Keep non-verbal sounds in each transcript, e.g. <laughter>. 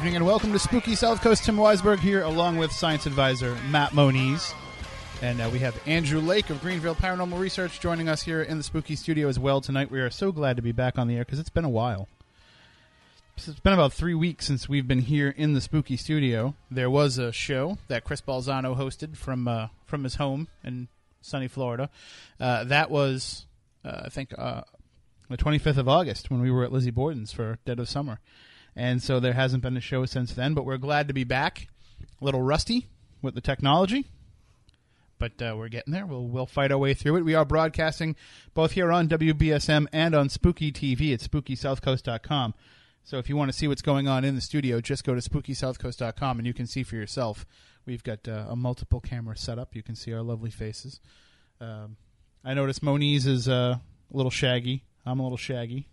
Evening and welcome to Spooky South Coast. Tim Weisberg here, along with science advisor Matt Moniz. And uh, we have Andrew Lake of Greenville Paranormal Research joining us here in the Spooky Studio as well tonight. We are so glad to be back on the air because it's been a while. It's been about three weeks since we've been here in the Spooky Studio. There was a show that Chris Balzano hosted from uh, from his home in sunny Florida. Uh, that was, uh, I think, uh, the 25th of August when we were at Lizzie Borden's for Dead of Summer. And so there hasn't been a show since then, but we're glad to be back. A little rusty with the technology, but uh, we're getting there. We'll we'll fight our way through it. We are broadcasting both here on WBSM and on Spooky TV at SpookySouthCoast.com. So if you want to see what's going on in the studio, just go to SpookySouthCoast.com and you can see for yourself. We've got uh, a multiple camera setup. You can see our lovely faces. Um, I noticed Moniz is uh, a little shaggy. I'm a little shaggy.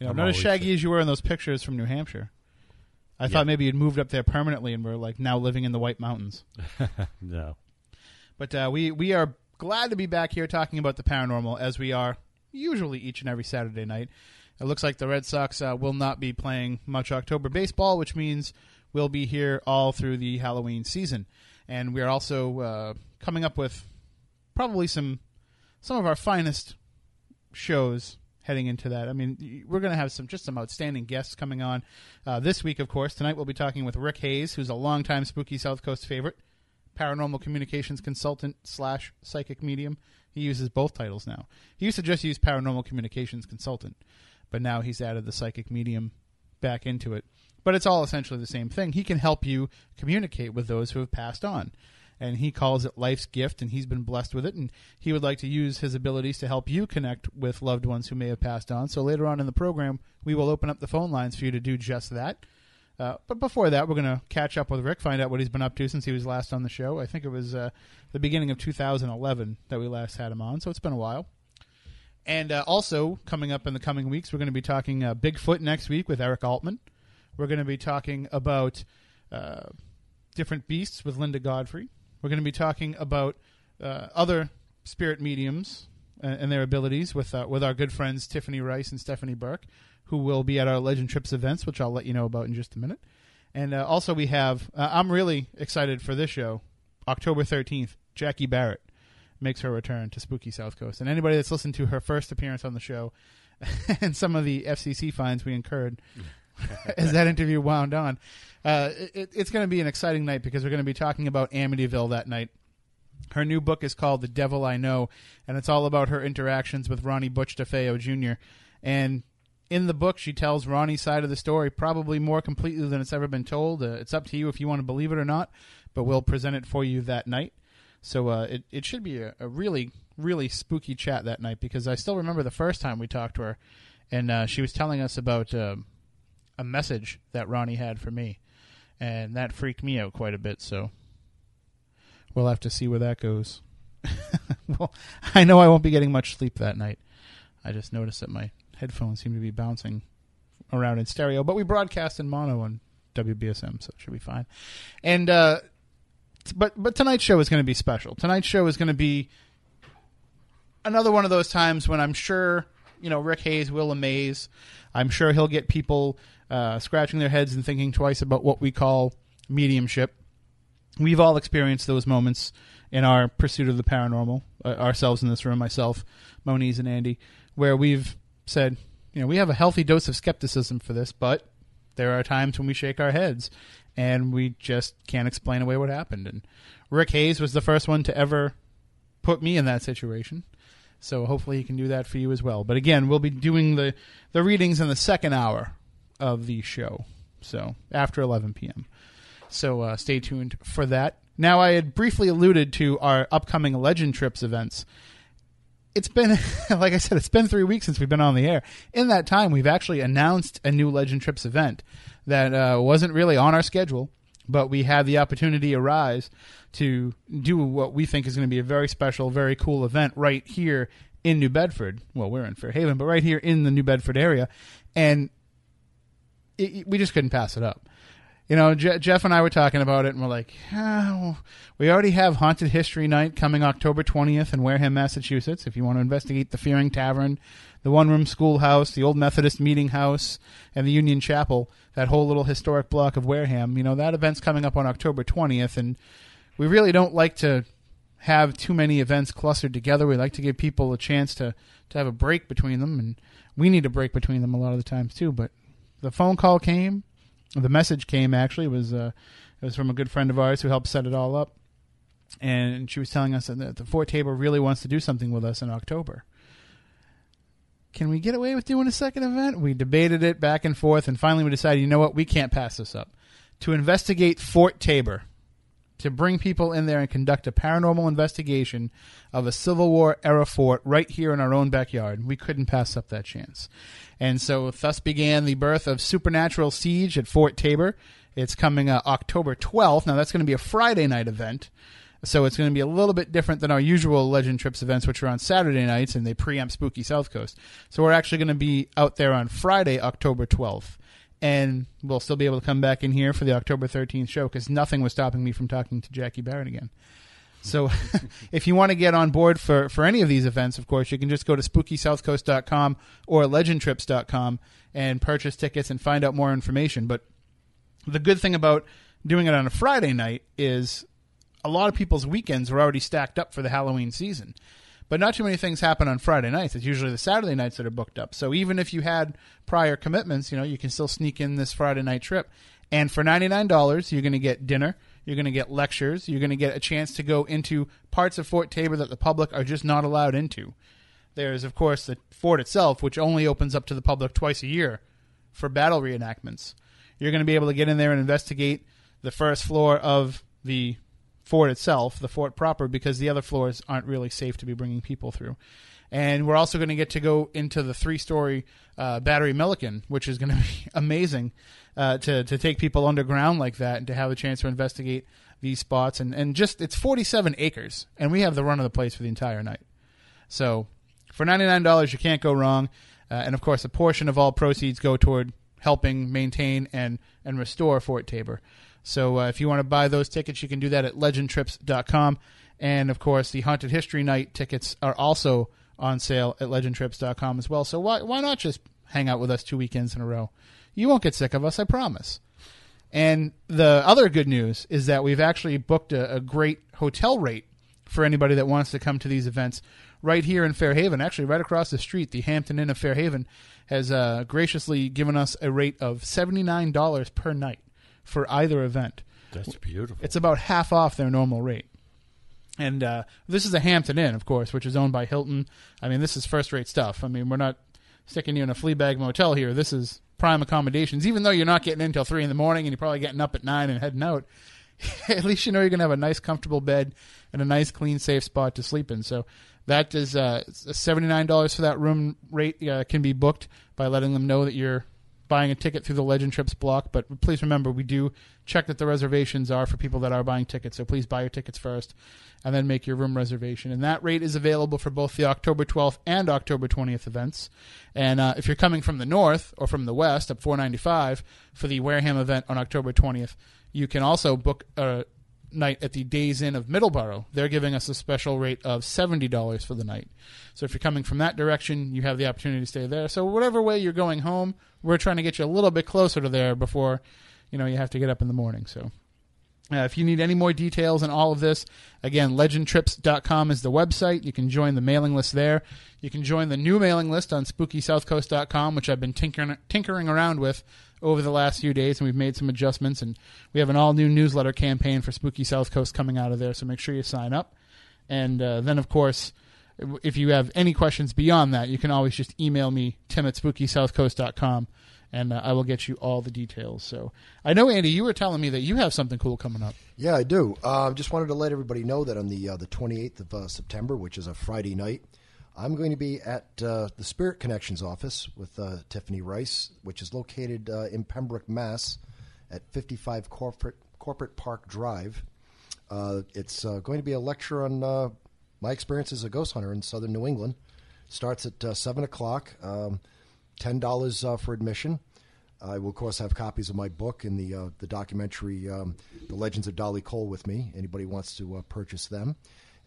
You know, I'm not as shaggy as you were in those pictures from New Hampshire. I Yeah. thought maybe you'd moved up there permanently and were like now living in the White Mountains. <laughs> No. But uh, we we are glad to be back here talking about the paranormal as we are usually each and every Saturday night. It looks like the Red Sox uh, will not be playing much October baseball, which means we'll be here all through the Halloween season, and we are also uh, coming up with probably some some of our finest shows heading into that. I mean, we're going to have some just some outstanding guests coming on uh, this week. Of course, tonight we'll be talking with Rick Hayes, who's a longtime Spooky South Coast favorite paranormal communications consultant slash psychic medium. He uses both titles now. He used to just use paranormal communications consultant, but now he's added the psychic medium back into it. But it's all essentially the same thing. He can help you communicate with those who have passed on. And he calls it life's gift, and he's been blessed with it. And he would like to use his abilities to help you connect with loved ones who may have passed on. So later on in the program, we will open up the phone lines for you to do just that. Uh, but before that, we're going to catch up with Rick, find out what he's been up to since he was last on the show. I think it was uh, the beginning of 2011 that we last had him on, so it's been a while. And uh, also, coming up in the coming weeks, we're going to be talking uh, Bigfoot next week with Eric Altman. We're going to be talking about uh, different beasts with Linda Godfrey. We're going to be talking about uh, other spirit mediums and, and their abilities with uh, with our good friends Tiffany Rice and Stephanie Burke, who will be at our Legend Trips events, which I'll let you know about in just a minute. And uh, also, we have uh, I'm really excited for this show, October 13th. Jackie Barrett makes her return to Spooky South Coast, and anybody that's listened to her first appearance on the show <laughs> and some of the FCC fines we incurred <laughs> as that interview wound on. Uh, it, it's going to be an exciting night because we're going to be talking about Amityville that night. Her new book is called The Devil I Know, and it's all about her interactions with Ronnie Butch DeFeo Jr. And in the book, she tells Ronnie's side of the story probably more completely than it's ever been told. Uh, it's up to you if you want to believe it or not, but we'll present it for you that night. So uh, it, it should be a, a really, really spooky chat that night because I still remember the first time we talked to her, and uh, she was telling us about um a message that Ronnie had for me, and that freaked me out quite a bit. So we'll have to see where that goes. <laughs> well, I know I won't be getting much sleep that night. I just noticed that my headphones seem to be bouncing around in stereo, but we broadcast in mono on WBSM, so it should be fine. And uh, t- but but tonight's show is going to be special. Tonight's show is going to be another one of those times when I'm sure you know Rick Hayes will amaze. I'm sure he'll get people uh, scratching their heads and thinking twice about what we call mediumship. We've all experienced those moments in our pursuit of the paranormal, uh, ourselves in this room, myself, Moniz, and Andy, where we've said, you know, we have a healthy dose of skepticism for this, but there are times when we shake our heads and we just can't explain away what happened. And Rick Hayes was the first one to ever put me in that situation. So hopefully he can do that for you as well. But again, we'll be doing the, the readings in the second hour of the show. So after 11 p.m. So uh, stay tuned for that. Now, I had briefly alluded to our upcoming Legend Trips events. It's been, <laughs> like I said, it's been three weeks since we've been on the air. In that time, we've actually announced a new Legend Trips event that uh, wasn't really on our schedule, but we had the opportunity arise to do what we think is going to be a very special, very cool event right here in New Bedford. Well, we're in Fairhaven, but right here in the New Bedford area. And it, we just couldn't pass it up. You know, Je- Jeff and I were talking about it, and we're like, oh, we already have Haunted History Night coming October 20th in Wareham, Massachusetts. If you want to investigate the Fearing Tavern, the One Room Schoolhouse, the Old Methodist Meeting House, and the Union Chapel, that whole little historic block of Wareham, you know, that event's coming up on October 20th, and we really don't like to have too many events clustered together. We like to give people a chance to, to have a break between them, and we need a break between them a lot of the times too. But the phone call came, the message came actually it was uh, it was from a good friend of ours who helped set it all up, and she was telling us that the Fort Taber really wants to do something with us in October. Can we get away with doing a second event? We debated it back and forth, and finally we decided, you know what, we can't pass this up. To investigate Fort Taber, to bring people in there and conduct a paranormal investigation of a Civil War era fort right here in our own backyard. We couldn't pass up that chance. And so thus began the birth of Supernatural Siege at Fort Taber. It's coming uh, October 12th. Now that's going to be a Friday night event. So it's going to be a little bit different than our usual Legend Trips events, which are on Saturday nights and they preempt Spooky South Coast. So we're actually going to be out there on Friday, October 12th and we'll still be able to come back in here for the October 13th show because nothing was stopping me from talking to Jackie Barrett again. So <laughs> if you want to get on board for, for any of these events, of course, you can just go to spookysouthcoast.com or legendtrips.com and purchase tickets and find out more information. But the good thing about doing it on a Friday night is a lot of people's weekends were already stacked up for the Halloween season. But not too many things happen on Friday nights. It's usually the Saturday nights that are booked up. So even if you had prior commitments, you know, you can still sneak in this Friday night trip. And for $99, you're going to get dinner, you're going to get lectures, you're going to get a chance to go into parts of Fort Taber that the public are just not allowed into. There's, of course, the fort itself, which only opens up to the public twice a year for battle reenactments. You're going to be able to get in there and investigate the first floor of the fort itself, the fort proper, because the other floors aren't really safe to be bringing people through. And we're also going to get to go into the three story uh, Battery Milliken, which is going <laughs> to be amazing uh, to, to take people underground like that and to have a chance to investigate these spots. And, and just, it's 47 acres, and we have the run of the place for the entire night. So for $99, you can't go wrong. Uh, and of course, a portion of all proceeds go toward helping maintain and, and restore Fort Taber. So uh, if you want to buy those tickets, you can do that at legendtrips.com. And of course, the Haunted History Night tickets are also on sale at legendtrips.com as well. So why why not just hang out with us two weekends in a row? You won't get sick of us, I promise. And the other good news is that we've actually booked a, a great hotel rate for anybody that wants to come to these events right here in Fairhaven. Actually, right across the street, the Hampton Inn of Fairhaven has uh, graciously given us a rate of $79 per night for either event. That's beautiful. It's about half off their normal rate. And uh, this is a Hampton Inn, of course, which is owned by Hilton. I mean, this is first rate stuff. I mean, we're not sticking you in a flea bag motel here. This is prime accommodations. Even though you're not getting in until 3 in the morning and you're probably getting up at 9 and heading out, <laughs> at least you know you're going to have a nice, comfortable bed and a nice, clean, safe spot to sleep in. So that is uh, $79 for that room rate uh, can be booked by letting them know that you're buying a ticket through the Legend Trips block. But please remember, we do check that the reservations are for people that are buying tickets. So please buy your tickets first and then make your room reservation. And that rate is available for both the October 12th and October 20th events. And uh, if you're coming from the north or from the west up 495 for the Wareham event on October 20th, you can also book a night at the Days Inn of Middleborough. They're giving us a special rate of $70 for the night. So if you're coming from that direction, you have the opportunity to stay there. So whatever way you're going home, we're trying to get you a little bit closer to there before, you know, you have to get up in the morning. So uh, if you need any more details on all of this, again, legendtrips.com is the website. You can join the mailing list there. You can join the new mailing list on spookysouthcoast.com, which I've been tinkering, tinkering around with over the last few days, and we've made some adjustments. And we have an all new newsletter campaign for Spooky South Coast coming out of there, so make sure you sign up. And uh, then, of course, if you have any questions beyond that, you can always just email me, tim at spookysouthcoast.com, and uh, I will get you all the details. So I know Andy, you were telling me that you have something cool coming up. Yeah, I do. Uh, just wanted to let everybody know that on the uh, the 28th of uh, September, which is a Friday night, I'm going to be at uh, the Spirit Connections office with uh, Tiffany Rice, which is located in Pembroke, Mass, at 55 Corporate Corporate Park Drive. It's going to be a lecture on my experience as a ghost hunter in southern New England. Starts at uh, 7 o'clock, um, $10 uh, for admission. I will, of course, have copies of my book and the uh, the documentary, um, "The Legends of Dolly Cole," with me. Anybody wants to uh, purchase them,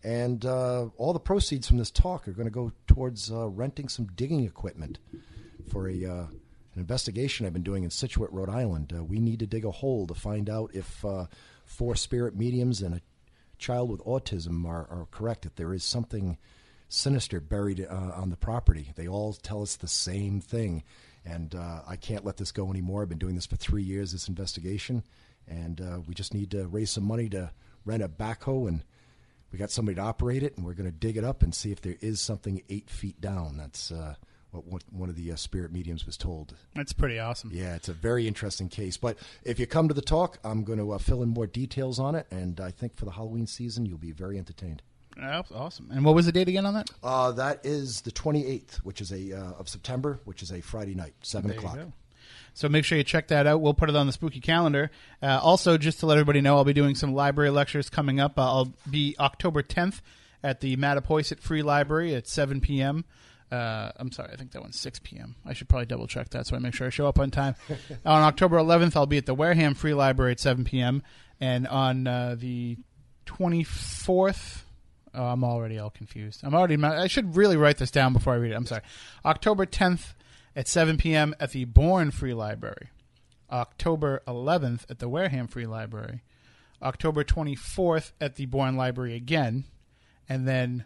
and uh, all the proceeds from this talk are going to go towards uh, renting some digging equipment for a an investigation I've been doing in Scituate, Rhode Island. We need to dig a hole to find out if four spirit mediums and a child with autism are, are correct. If there is something sinister buried uh, on the property, they all tell us the same thing. And uh, I can't let this go anymore. I've been doing this for three years, this investigation, and uh, we just need to raise some money to rent a backhoe and we got somebody to operate it, and we're going to dig it up and see if there is something eight feet down. That's uh, what one of the uh, spirit mediums was told. That's pretty awesome. Yeah, it's a very interesting case. But if you come to the talk, I'm going to uh, fill in more details on it, and I think for the Halloween season, you'll be very entertained. That's awesome. And what was the date again on that? Uh, that is the 28th, which is a uh, of September, which is a Friday night, seven There o'clock. So make sure you check that out. We'll put it on the spooky calendar. Uh, also, just to let everybody know, I'll be doing some library lectures coming up. Uh, I'll be October 10th at the Mattapoisett Free Library at 7 p.m. Uh, I'm sorry, I think that one's 6 p.m. I should probably double check that so I make sure I show up on time. <laughs> on October 11th, I'll be at the Wareham Free Library at 7 p.m. And on uh, the 24th, Oh, I'm already all confused. I'm already. I should really write this down before I read it. I'm sorry. October 10th at 7 p.m. at the Bourne Free Library. October 11th at the Wareham Free Library. October 24th at the Bourne Library again, and then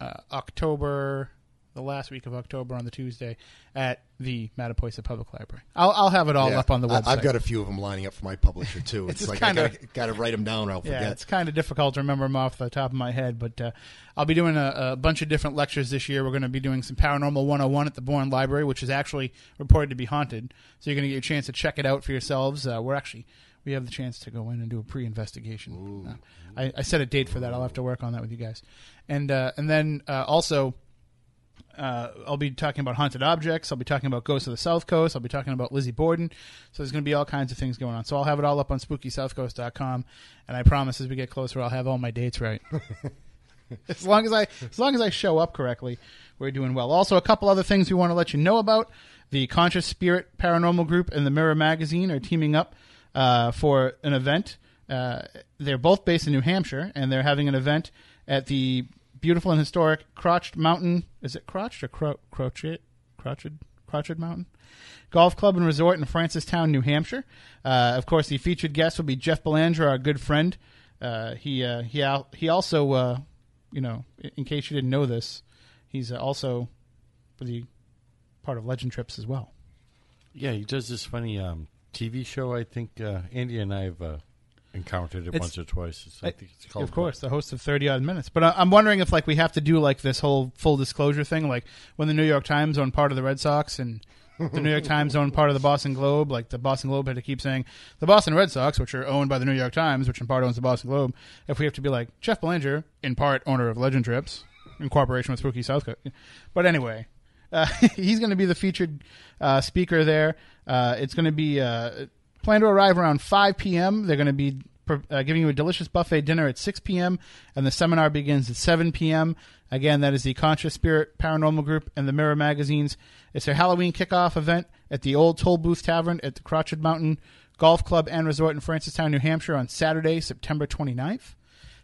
uh, October, the last week of October on the Tuesday at the Mattapoisett Public Library. I'll, I'll have it all Yeah. up on the I- website. I've got a few of them lining up for my publisher too. <laughs> It's, It's like kinda- I gotta, gotta write them down or I'll Yeah, forget. it's kind of difficult to remember them off the top of my head, but uh, I'll be doing a, a bunch of different lectures this year. We're going to be doing some Paranormal 101 at the Bourne Library, which is actually reported to be haunted. So you're going to get a chance to check it out for yourselves. Uh, we're actually we have the chance to go in and do a pre-investigation. Uh, I, I set a date for that. I'll have to work on that with you guys, and uh, and then uh, also uh, I'll be talking about haunted objects. I'll be talking about Ghosts of the South Coast. I'll be talking about Lizzie Borden. So there's going to be all kinds of things going on. So I'll have it all up on SpookySouthCoast.com, and I promise as we get closer, I'll have all my dates right. <laughs> as long as I as long as I show up correctly, we're doing well. Also, a couple other things we want to let you know about: the Conscious Spirit Paranormal Group and the Mirror Magazine are teaming up uh, for an event. Uh, they're both based in New Hampshire, and they're having an event at the beautiful and historic Crotched Mountain. Is it Crotched or Cro- Crotched? Crotched? Crotched Mountain? Golf Club and Resort in Francistown, New Hampshire. Uh, of course, the featured guest will be Jeff Belanger, our good friend. Uh, he uh, he al- he also, uh, you know, in- case you didn't know this, he's uh, also the part of Legend Trips as well. Yeah, he does this funny um, TV show. I think uh, Andy and I have encountered it It's- once or twice. It's, I think it's called. of course, the host of Thirty Odd Minutes. But I, I'm wondering if like we have to do like this whole full disclosure thing, like when the New York Times owned part of the Red Sox and the New York <laughs> Times owned part of the Boston Globe. Like the Boston Globe had to keep saying the Boston Red Sox, which are owned by the New York Times, which in part owns the Boston Globe. If we have to be like Jeff Belanger, in part owner of Legend Trips, in cooperation with Spooky South But anyway, uh, <laughs> he's going to be the featured uh, speaker there. Uh, it's going to be uh, plan to arrive around 5 p.m. They're going to be uh, giving you a delicious buffet dinner at 6 p.m. and the seminar begins at 7 p.m. Again, that is the Conscious Spirit Paranormal Group and the Mirror Magazines. It's their Halloween kickoff event at the Old Toll Booth Tavern at the Crotched Mountain Golf Club and Resort in Francistown, New Hampshire on Saturday, September 29th.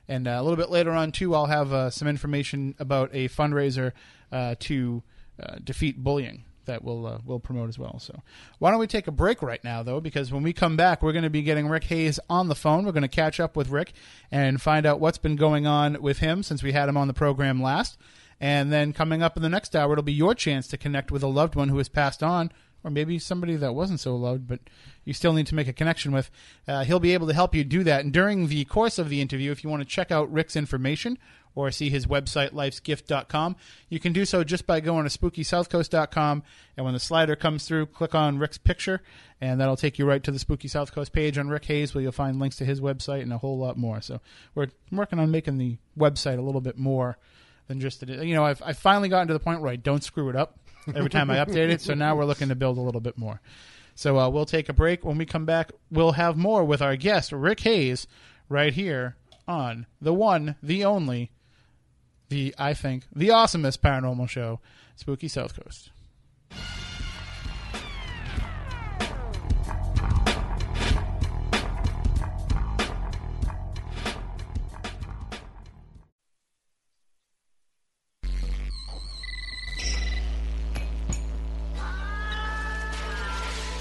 And uh, a little bit later on, too, I'll have uh, some information about a fundraiser uh, to uh, defeat bullying that we'll uh, we'll promote as well. So why don't we take a break right now, though? Because when we come back, we're going to be getting Rick Hayes on the phone. We're going to catch up with Rick and find out what's been going on with him since we had him on the program last. And then coming up in the next hour, it'll be your chance to connect with a loved one who has passed on, or maybe somebody that wasn't so loved, but you still need to make a connection with. Uh, he'll be able to help you do that. And during the course of the interview, if you want to check out Rick's information or see his website, lifesgift.com. You can do so just by going to spookysouthcoast.com, and when the slider comes through, click on Rick's picture, and that'll take you right to the Spooky South Coast page on Rick Hayes, where you'll find links to his website and a whole lot more. So we're working on making the website a little bit more than just it. You know, I've, I've finally gotten to the point where I don't screw it up every time I update it, so now we're looking to build a little bit more. So uh, we'll take a break. When we come back, we'll have more with our guest, Rick Hayes, right here on the one, the only, the, I think, the awesomest paranormal show, Spooky South Coast.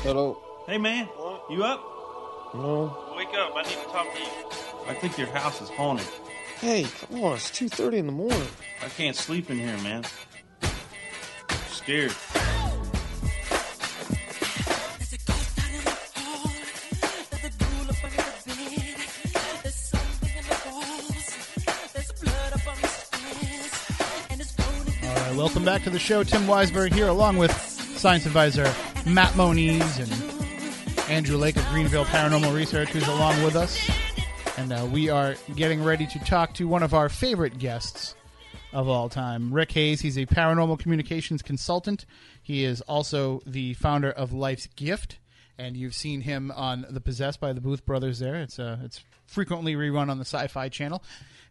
Hello. Hey man, you up? No. Wake up, I need to talk to you. I think your house is haunted. Hey, come on. It's 2.30 in the morning. I can't sleep in here, man. I'm scared. All right, welcome back to the show. Tim Weisberg here, along with science advisor Matt Moniz and Andrew Lake of Greenville Paranormal Research, who's along with us. And uh, we are getting ready to talk to one of our favorite guests of all time, Rick Hayes. He's a paranormal communications consultant. He is also the founder of Life's Gift, and you've seen him on The Possessed by the Booth Brothers. There, it's uh, it's frequently rerun on the Sci-Fi Channel.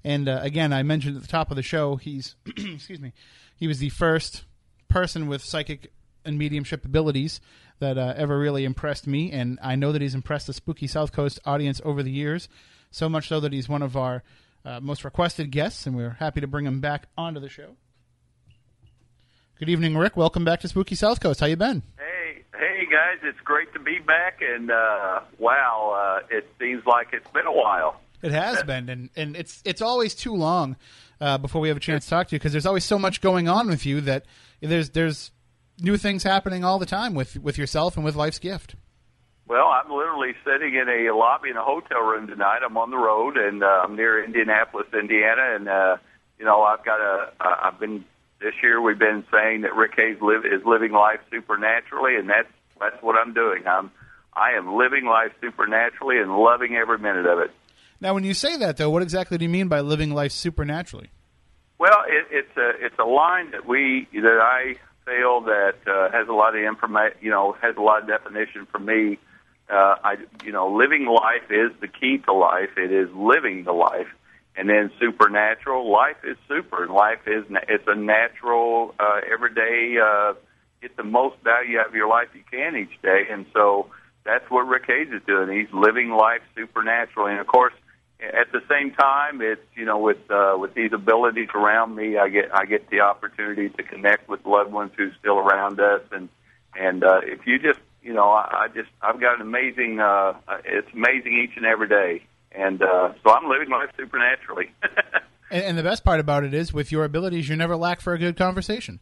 And uh, again, I mentioned at the top of the show, he's <clears throat> excuse me, he was the first person with psychic and mediumship abilities that uh, ever really impressed me, and I know that he's impressed the Spooky South Coast audience over the years. So much so that he's one of our uh, most requested guests, and we're happy to bring him back onto the show. Good evening, Rick. Welcome back to Spooky South Coast. How you been? Hey, hey guys, it's great to be back, and uh, wow, uh, it seems like it's been a while. It has <laughs> been, and, and it's it's always too long uh, before we have a chance to talk to you because there's always so much going on with you that there's there's new things happening all the time with with yourself and with Life's Gift. Well, I'm literally sitting in a lobby in a hotel room tonight. I'm on the road, and uh, I'm near Indianapolis, Indiana, and uh, you know I've got a uh, I've been this year we've been saying that Rick Hayes live is living life supernaturally, and that's that's what I'm doing. I'm I am living life supernaturally and loving every minute of it. Now, when you say that, though, what exactly do you mean by living life supernaturally? Well, it, it's a it's a line that we that I feel that uh, has a lot of information. You know, has a lot of definition for me. Uh, I you know, living life is the key to life. It is living the life, and then supernatural. Life is super, life is it's a natural uh, everyday. Uh, get the most value out of your life you can each day, and so that's what Rick Hayes is doing. He's living life supernaturally, and of course at the same time, it's you know with uh, with these abilities around me, I get I get the opportunity to connect with loved ones who's still around us, and and uh, if you just you know I, I just I've got an amazing uh, it's amazing each and every day, and uh, so I'm living life supernaturally. <laughs> And, and the best part about it is, with your abilities, you never lack for a good conversation.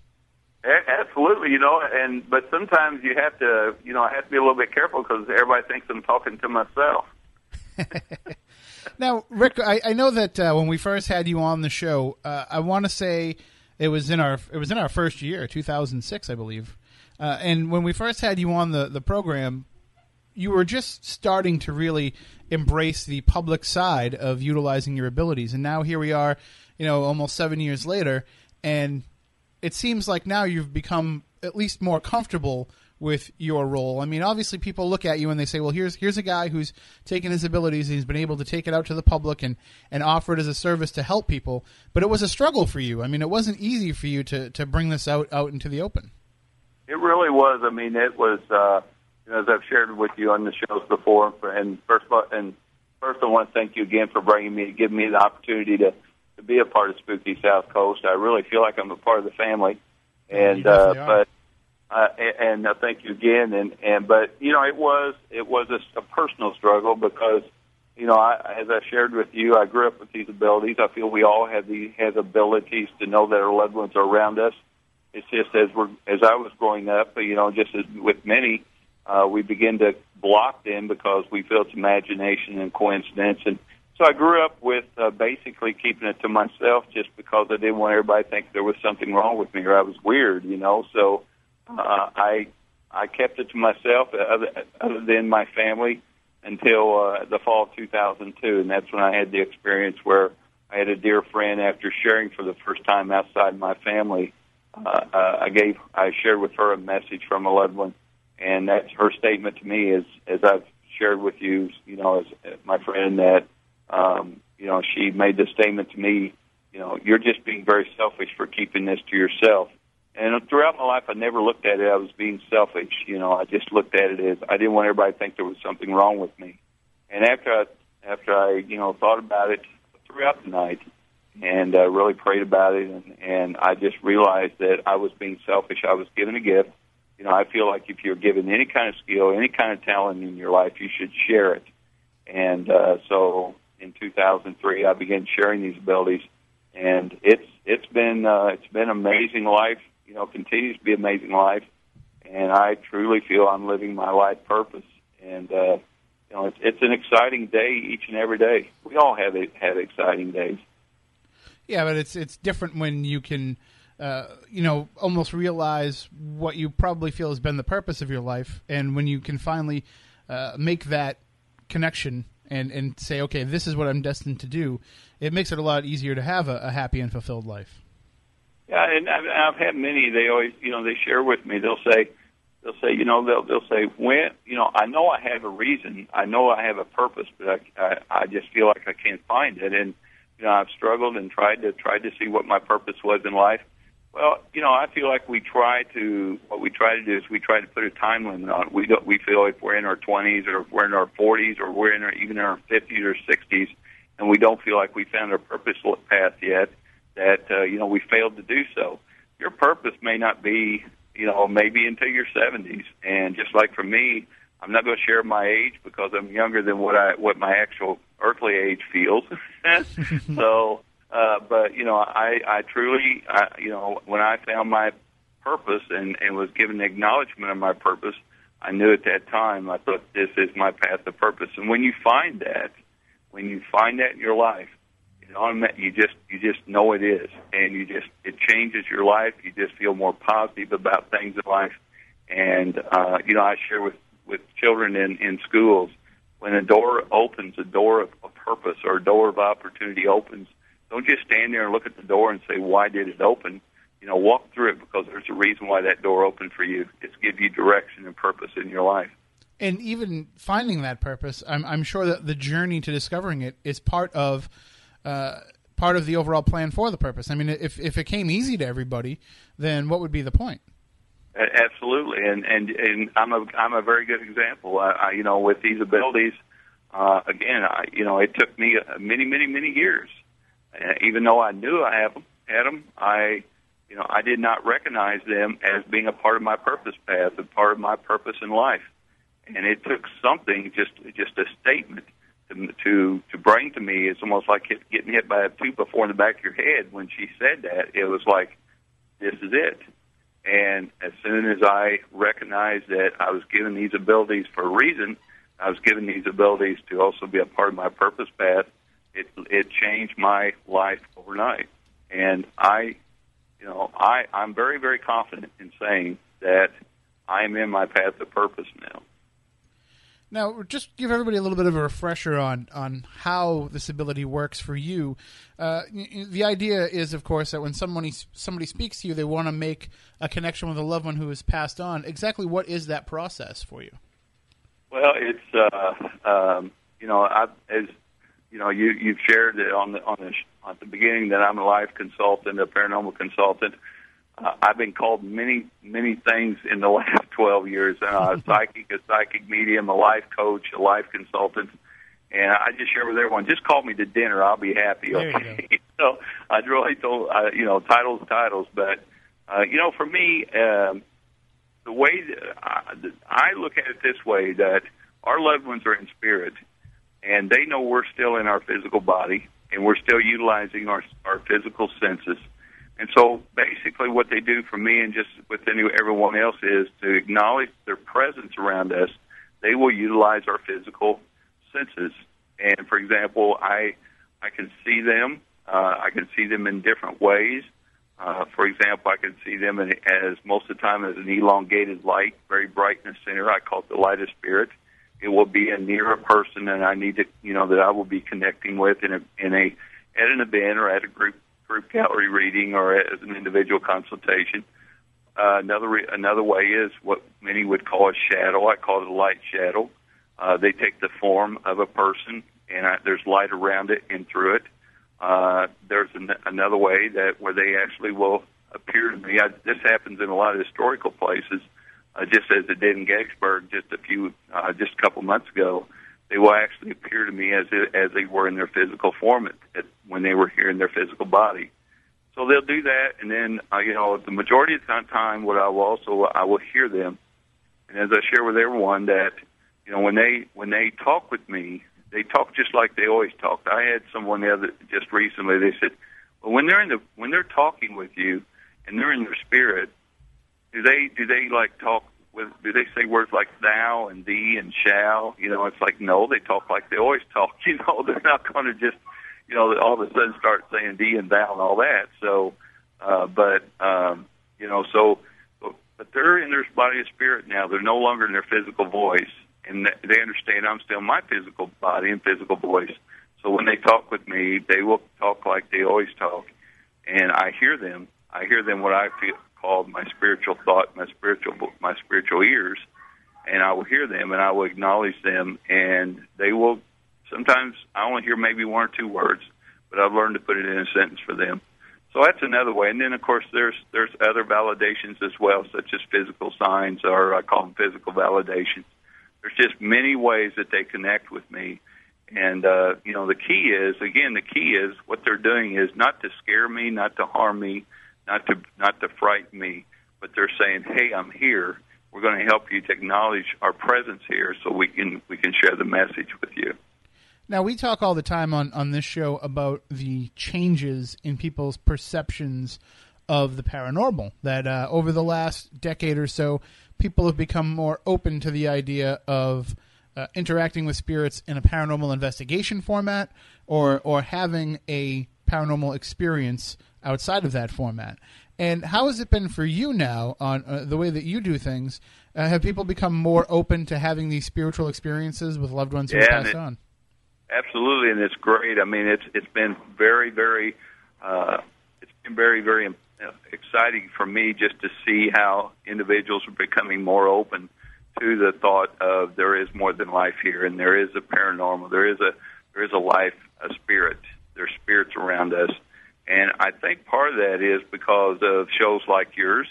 A- Absolutely, you know, and but sometimes you have to, you know, I have to be a little bit careful because everybody thinks I'm talking to myself. <laughs> Now, Rick, I, I know that uh, when we first had you on the show, uh, I want to say it was in our it was in our first year, 2006, I believe. Uh, and when we first had you on the the program, you were just starting to really embrace the public side of utilizing your abilities, and now here we are, you know, almost seven years later, and it seems like now you've become at least more comfortable with your role. I mean, obviously, people look at you and they say, "Well, here's here's a guy who's taken his abilities and he's been able to take it out to the public and and offer it as a service to help people." But it was a struggle for you. I mean, it wasn't easy for you to to bring this out out into the open. It really was. I mean, it was. Uh, you know, as I've shared with you on the shows before, and first, of all- and first, I want to thank you again for bringing me, giving me the opportunity to to be a part of Spooky South Coast. I really feel like I'm a part of the family, and uh, but uh, and, and uh, thank you again. And and but you know, it was it was a, a personal struggle because you know, I, as I shared with you, I grew up with these abilities. I feel we all have these have abilities to know that our loved ones are around us. It's just as we're as I was growing up, you know, just as with many, uh, we begin to block them because we feel it's imagination and coincidence. And so I grew up with uh, basically keeping it to myself just because I didn't want everybody to think there was something wrong with me or I was weird, you know. So uh, I I kept it to myself, other, other than my family, until uh, the fall of 2002, and that's when I had the experience where I had a dear friend after sharing for the first time outside my family. Uh, I gave I shared with her a message from a loved one, and that's her statement to me is as I've shared with you, you know, as, my friend that um, you know she made the statement to me, you know, you're just being very selfish for keeping this to yourself. And throughout my life, I never looked at it. I was being selfish. You know, I just looked at it as I didn't want everybody to think there was something wrong with me. And after I, after I, you know, thought about it throughout the night and uh, really prayed about it, and, and I just realized that I was being selfish. I was given a gift. You know, I feel like if you're given any kind of skill, any kind of talent in your life, you should share it. And uh, so, in 2003, I began sharing these abilities, and it's it's been uh, it's been amazing life you know, continues to be amazing life. And I truly feel I'm living my life purpose. And, uh, you know, it's, it's an exciting day each and every day. We all have have exciting days. Yeah, but it's it's different when you can, uh, you know, almost realize what you probably feel has been the purpose of your life, and when you can finally uh, make that connection and and say, okay, this is what I'm destined to do. It makes it a lot easier to have a, a happy and fulfilled life. Yeah, and I've, I've had many. They always, you know, they share with me. They'll say, they'll say, you know, they'll they'll say, when, you know, I know I have a reason, I know I have a purpose, but I I, I just feel like I can't find it, and you know, I've struggled and tried to tried to see what my purpose was in life. Well, you know, I feel like we try to what we try to do is we try to put a time limit on. We don't. We feel if we're in our 20s or if we're in our 40s or we're in our, even in our 50s or 60s, and we don't feel like we found our purpose path yet that uh, you know we failed to do so. Your purpose may not be you know maybe until your 70s, and just like for me, I'm not going to share my age because I'm younger than what I what my actual earthly age feels. <laughs> so, uh, but you know, I I truly I, you know when I found my purpose and and was given acknowledgement of my purpose, I knew at that time I thought this is my path of purpose. And when you find that, when you find that in your life, you just you just know it is, and you just it changes your life. You just feel more positive about things in life, and uh, you know I share with with children in in schools when a door opens, a door of, purpose or a door of opportunity opens. Don't just stand there and look at the door and say why did it open. You know, walk through it because there's a reason why that door opened for you. It's give you direction and purpose in your life and even finding that purpose, I'm, I'm, sure that the journey to discovering it is part of uh, part of the overall plan for the purpose. I mean, if if it came easy to everybody, then what would be the point? Absolutely, and and and I'm a I'm a very good example. I, I you know with these abilities, uh, again, I you know it took me many many many years, uh, even though I knew I have them, had them. I you know I did not recognize them as being a part of my purpose path, a part of my purpose in life, and it took something just just a statement to to to bring to me it's almost like getting hit by a two before in the back of your head. When she said that, it was like, "This is it." And as soon as I recognized that I was given these abilities for a reason, I was given these abilities to also be a part of my purpose path. It it changed my life overnight, and I, you know, I I'm very very confident in saying that I am in my path of purpose now. Now, just give everybody a little bit of a refresher on on how this ability works for you. Uh, the idea is, of course, that when somebody somebody speaks to you, they want to make a connection with a loved one who has passed on. Exactly, what is that process for you? Well, it's uh, um, you know, I, as you know, you you've shared it on the on the at the beginning that I'm a life consultant, a paranormal consultant. Uh, I've been called many, many things in the <laughs> last 12 years. Uh, a <laughs> psychic, a psychic medium, a life coach, a life consultant. And I just share with everyone, just call me to dinner. I'll be happy. Okay. <laughs> so I really told, uh, you know, titles, titles. But, uh, you know, for me, um, the way that I, I look at it this way, that our loved ones are in spirit and they know we're still in our physical body and we're still utilizing our, our physical senses and so basically what they do for me and just with everyone else is to acknowledge their presence around us. They will utilize our physical senses. And for example, I, I can see them Uh, I can see them in different ways. Uh, for example, I can see them in, as most of the time as an elongated light, very bright in the center. I call it the light of spirit. It will be a near a person that I need to, you know, that I will be connecting with in a in a at an event or at a group group gallery reading or as an individual consultation. Uh, another re- another way is what many would call a shadow. I call it a light shadow. Uh, they take the form of a person, and I, there's light around it and through it. Uh, there's an, another way that where they actually will appear to me. I, this happens in a lot of historical places, uh, just as it did in Gettysburg just a few, uh, just a couple months ago. They will actually appear to me as it, as they were in their physical form at, at, when they were here in their physical body. So they'll do that, and then uh, you know the majority of the time, what I will also I will hear them, and as I share with everyone that you know when they when they talk with me, they talk just like they always talked. I had someone the other just recently. They said, "Well, when they're in the when they're talking with you, and they're in their spirit, do they do they like talk with? Do they say words like thou and thee and shall? You know, it's like no, they talk like they always <laughs> talk. You know, they're not going to just you know, all of a sudden start saying D and thou and all that. So, uh, but um, you know, so but they're in their body and spirit now. They're no longer in their physical voice, and they understand I'm still my physical body and physical voice. So when they talk with me, they will talk like they always talk, and I hear them. I hear them what I feel called my spiritual thought, my spiritual my spiritual ears, and I will hear them and I will acknowledge them, and they will Sometimes I only hear maybe one or two words, but I've learned to put it in a sentence for them. So that's another way. And then of course there's there's other validations as well, such as physical signs or I call them physical validations. There's just many ways that they connect with me. And uh, you know, the key is again, the key is what they're doing is not to scare me, not to harm me, not to not to frighten me, but they're saying, "Hey, I'm here. We're going to help you to acknowledge our presence here, so we can we can share the message with you." Now we talk all the time on on this show about the changes in people's perceptions of the paranormal. That uh, over the last decade or so, people have become more open to the idea of uh, interacting with spirits in a paranormal investigation format, or or having a paranormal experience outside of that format. And how has it been for you now on uh, the way that you do things? Uh, have people become more open to having these spiritual experiences with loved ones who yeah, passed it, on? Absolutely, and it's great. I mean, it's it's been very, very, uh, it's been very, very uh, exciting for me just to see how individuals are becoming more open to the thought of there is more than life here, and there is a paranormal, there is a there is a life, a spirit, there's spirits around us, and I think part of that is because of shows like yours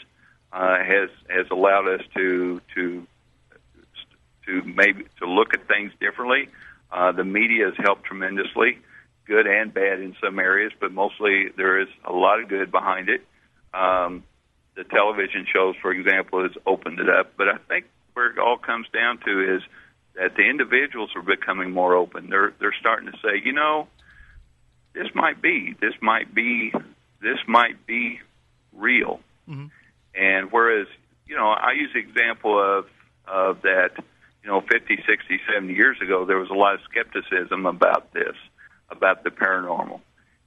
uh, has has allowed us to to to maybe to look at things differently uh, the media has helped tremendously, good and bad in some areas, but mostly there is a lot of good behind it. Um, the television shows, for example, has opened it up. But I think where it all comes down to is that the individuals are becoming more open. They're they're starting to say, you know, this might be, this might be, this might be real. Mm-hmm. And whereas, you know, I use the example of of that you know, 50, 60, 70 years ago, there was a lot of skepticism about this, about the paranormal.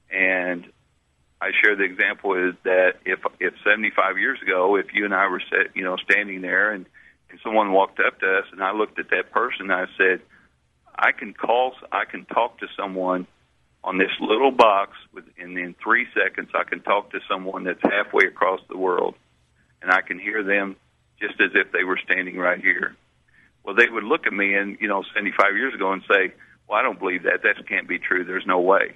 And I share the example is that if if 75 years ago, if you and I were set, you know, standing there and, and someone walked up to us and I looked at that person, I said, I can call, I can talk to someone on this little box, and in three seconds, I can talk to someone that's halfway across the world, and I can hear them just as if they were standing right here. Well, they would look at me and you know, 75 years ago, and say, "Well, I don't believe that. That can't be true. There's no way."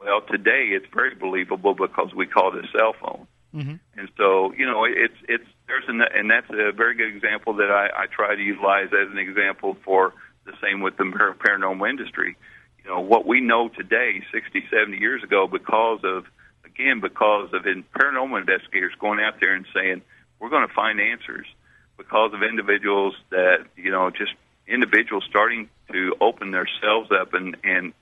Well, today it's very believable because we call it a cell phone, mm-hmm. and so you know, it's it's there's an, and that's a very good example that I, I try to utilize as an example for the same with the paranormal industry. You know, what we know today, 60, 70 years ago, because of again because of in paranormal investigators going out there and saying we're going to find answers because of individuals that you know just individuals starting to open themselves up and and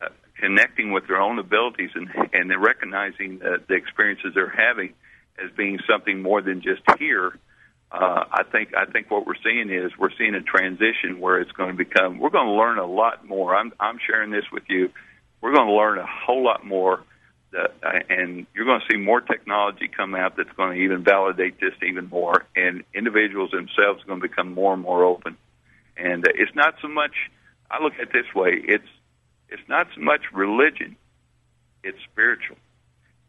uh, connecting with their own abilities and and recognizing the, the experiences they're having as being something more than just here. Uh, I think I think what we're seeing is we're seeing a transition where it's going to become we're going to learn a lot more. I'm I'm sharing this with you. we're going to learn a whole lot more. That, uh, and you're going to see more technology come out that's going to even validate this even more. And individuals themselves are going to become more and more open. And uh, it's not so much. I look at it this way: it's it's not so much religion; it's spiritual,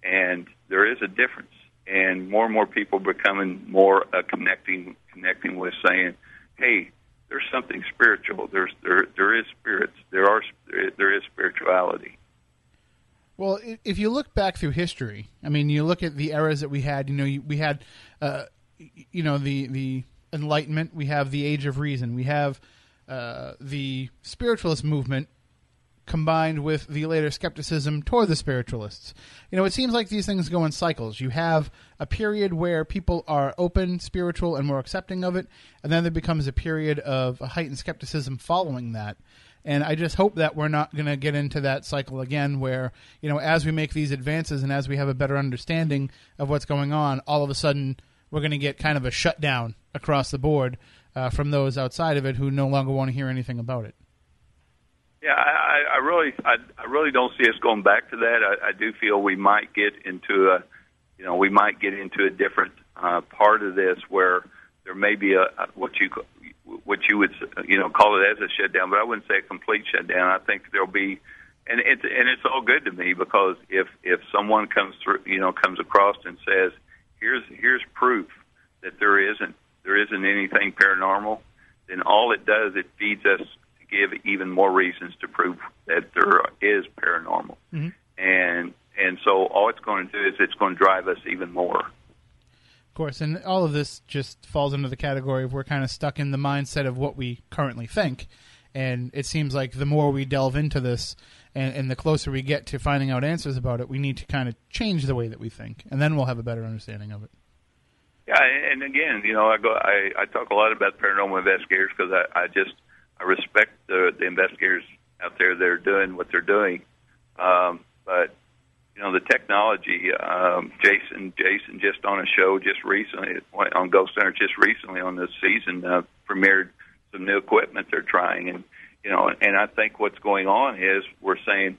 and there is a difference. And more and more people becoming more uh, connecting connecting with saying, "Hey, there's something spiritual. There's there there is spirits. There are there is spirituality." Well, if you look back through history, I mean, you look at the eras that we had. You know, we had, uh, you know, the the Enlightenment. We have the Age of Reason. We have uh, the spiritualist movement combined with the later skepticism toward the spiritualists. You know, it seems like these things go in cycles. You have a period where people are open, spiritual, and more accepting of it, and then there becomes a period of a heightened skepticism following that. And I just hope that we're not going to get into that cycle again where, you know, as we make these advances and as we have a better understanding of what's going on, all of a sudden we're going to get kind of a shutdown across the board uh, from those outside of it who no longer want to hear anything about it. Yeah, I, I- really, I, I really don't see us going back to that. I, I do feel we might get into a, you know, we might get into a different uh, part of this where there may be a, a what you what you would you know call it as a shutdown, but I wouldn't say a complete shutdown. I think there'll be, and it's and it's all good to me because if if someone comes through, you know, comes across and says, here's here's proof that there isn't there isn't anything paranormal, then all it does it feeds us give even more reasons to prove that there is paranormal, Mhm. and and so all it's going to do is it's going to drive us even more. Of course, and all of this just falls into the category of we're kind of stuck in the mindset of what we currently think. And it seems like the more we delve into this and, and the closer we get to finding out answers about it, we need to kind of change the way that we think. And then we'll have a better understanding of it. Yeah, and again, you know, I go, I, I talk a lot about paranormal investigators because I, I just I respect the, the investigators out there that are doing what they're doing. Um, but you know, the technology. Um, Jason, Jason, just on a show just recently on Ghost Hunters, just recently on this season, uh, premiered some new equipment they're trying, and you know, and I think what's going on is we're saying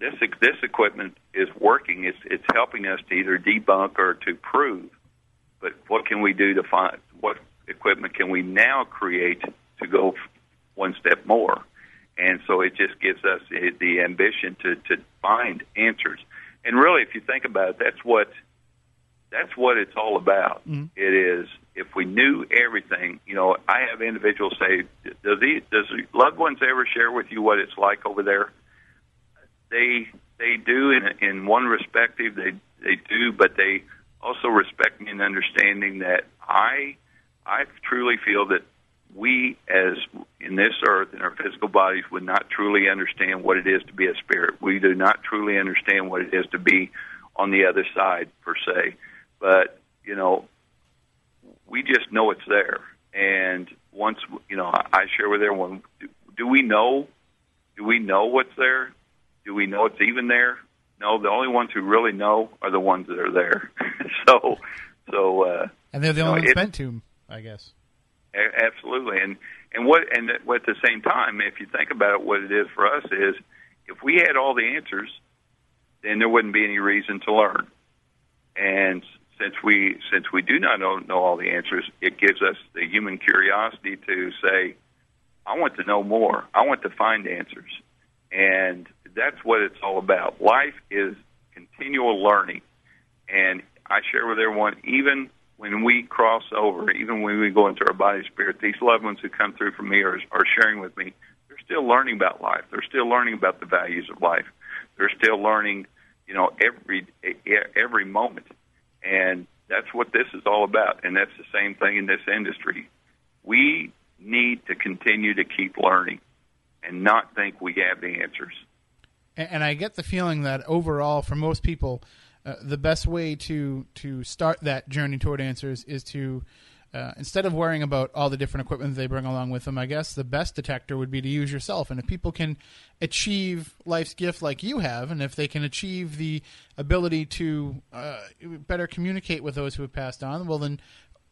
this this equipment is working. It's it's helping us to either debunk or to prove. But what can we do to find what equipment can we now create to go one step more? And so it just gives us the, ambition to to find answers. And really, if you think about it, that's what that's what it's all about. Mhm. It is if we knew everything. You know, I have individuals say, "Does he, does loved ones ever share with you what it's like over there?" They they do in in one respective they they do, but they also respect me and understanding that I I truly feel that we as in this earth in our physical bodies would not truly understand what it is to be a spirit. We do not truly understand what it is to be on the other side per se. But, you know, we just know it's there. And once, you know, I share with everyone, do, do we know? Do we know what's there? Do we know it's even there? No, the only ones who really know are the ones that are there. <laughs> so, so, uh, And they're the only ones it- meant to, I guess. Absolutely, and and what and at the same time, if you think about it, what it is for us is if we had all the answers, then there wouldn't be any reason to learn. And since we since we do not know, know all the answers, it gives us the human curiosity to say, I want to know more. I want to find answers, and that's what it's all about. Life is continual learning, and I share with everyone, even when we cross over, even when we go into our body spirit, these loved ones who come through for me are, are sharing with me. They're still learning about life. They're still learning about the values of life. They're still learning, you know, every every moment, and that's what this is all about. And that's the same thing in this industry. We need to continue to keep learning, and not think we have the answers. And I get the feeling that overall, for most people, uh, the best way to to start that journey toward answers is to uh, instead of worrying about all the different equipment they bring along with them, I guess the best detector would be to use yourself. And if people can achieve life's gift like you have, and if they can achieve the ability to uh, better communicate with those who have passed on, well, then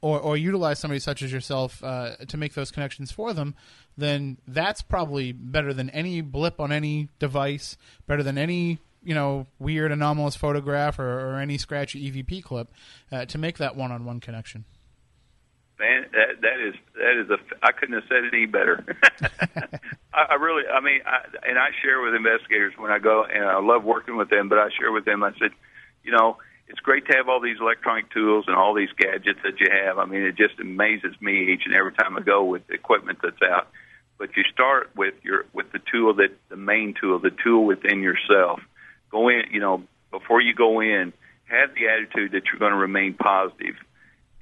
or, or utilize somebody such as yourself uh, to make those connections for them, then that's probably better than any blip on any device, better than any you know weird anomalous photograph or, or any scratchy EVP clip uh, to make that one-on-one connection. Man, that that is that is a. I couldn't have said it any better. <laughs> I, I really, I mean, I, and I share with investigators when I go, and I love working with them. But I share with them. I said, you know, it's great to have all these electronic tools and all these gadgets that you have. I mean, it just amazes me each and every time I go with the equipment that's out. But you start with your with the tool that the main tool, the tool within yourself. Go in, you know, before you go in, have the attitude that you're going to remain positive.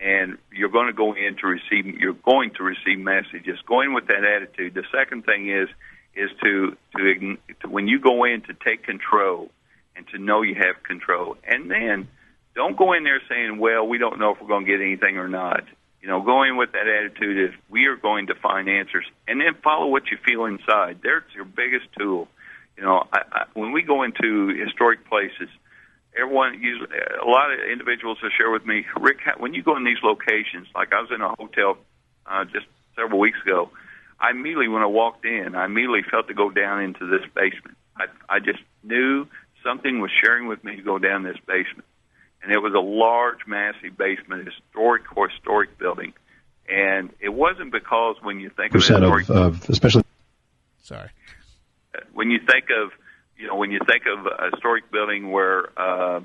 And you're going to go in to receive you're going to receive messages. Go in with that attitude. The second thing is is to to, to when you go in to take control and to know you have control. And then don't go in there saying well we don't know if we're going to get anything or not. You know go in with that attitude is we are going to find answers. And then follow what you feel inside. There's your biggest tool you know I, I, when we go into historic places everyone usually a lot of individuals have shared with me, Rick, when you go in these locations, like I was in a hotel uh, just several weeks ago, I immediately when I walked in, I immediately felt to go down into this basement. I I just knew something was sharing with me to go down this basement, and it was a large, massive basement, historic, historic building, and it wasn't because when you think percent of, of, of especially. Sorry. When you think of you know, when you think of a historic building where, uh,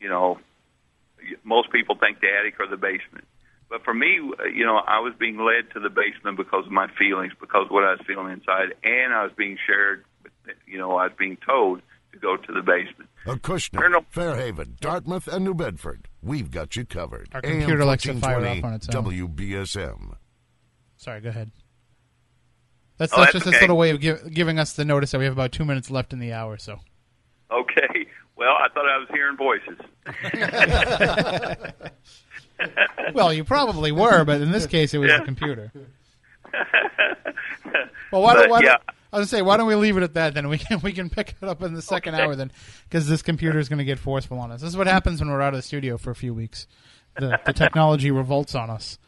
you know, most people think the attic or the basement. But for me, you know, I was being led to the basement because of my feelings, because of what I was feeling inside, and I was being shared, you know, I was being told to go to the basement. Acushnet, Fairhaven, Dartmouth, and New Bedford. We've got you covered. Our computer likes to fire off on its own. WBSM. Sorry, go ahead. That's, Oh, that's just a okay. little way of give, giving us the notice that we have about two minutes left in the hour. So Okay. Well, I thought I was hearing voices. <laughs> well, you probably were, but in this case, it was Yeah. the computer. <laughs> Well, why But, why yeah. I was gonna say, why don't we leave it at that? Then we can we can pick it up in the second Okay. hour then, because this computer is going to get forceful on us. This is what happens when we're out of the studio for a few weeks. The the technology revolts on us.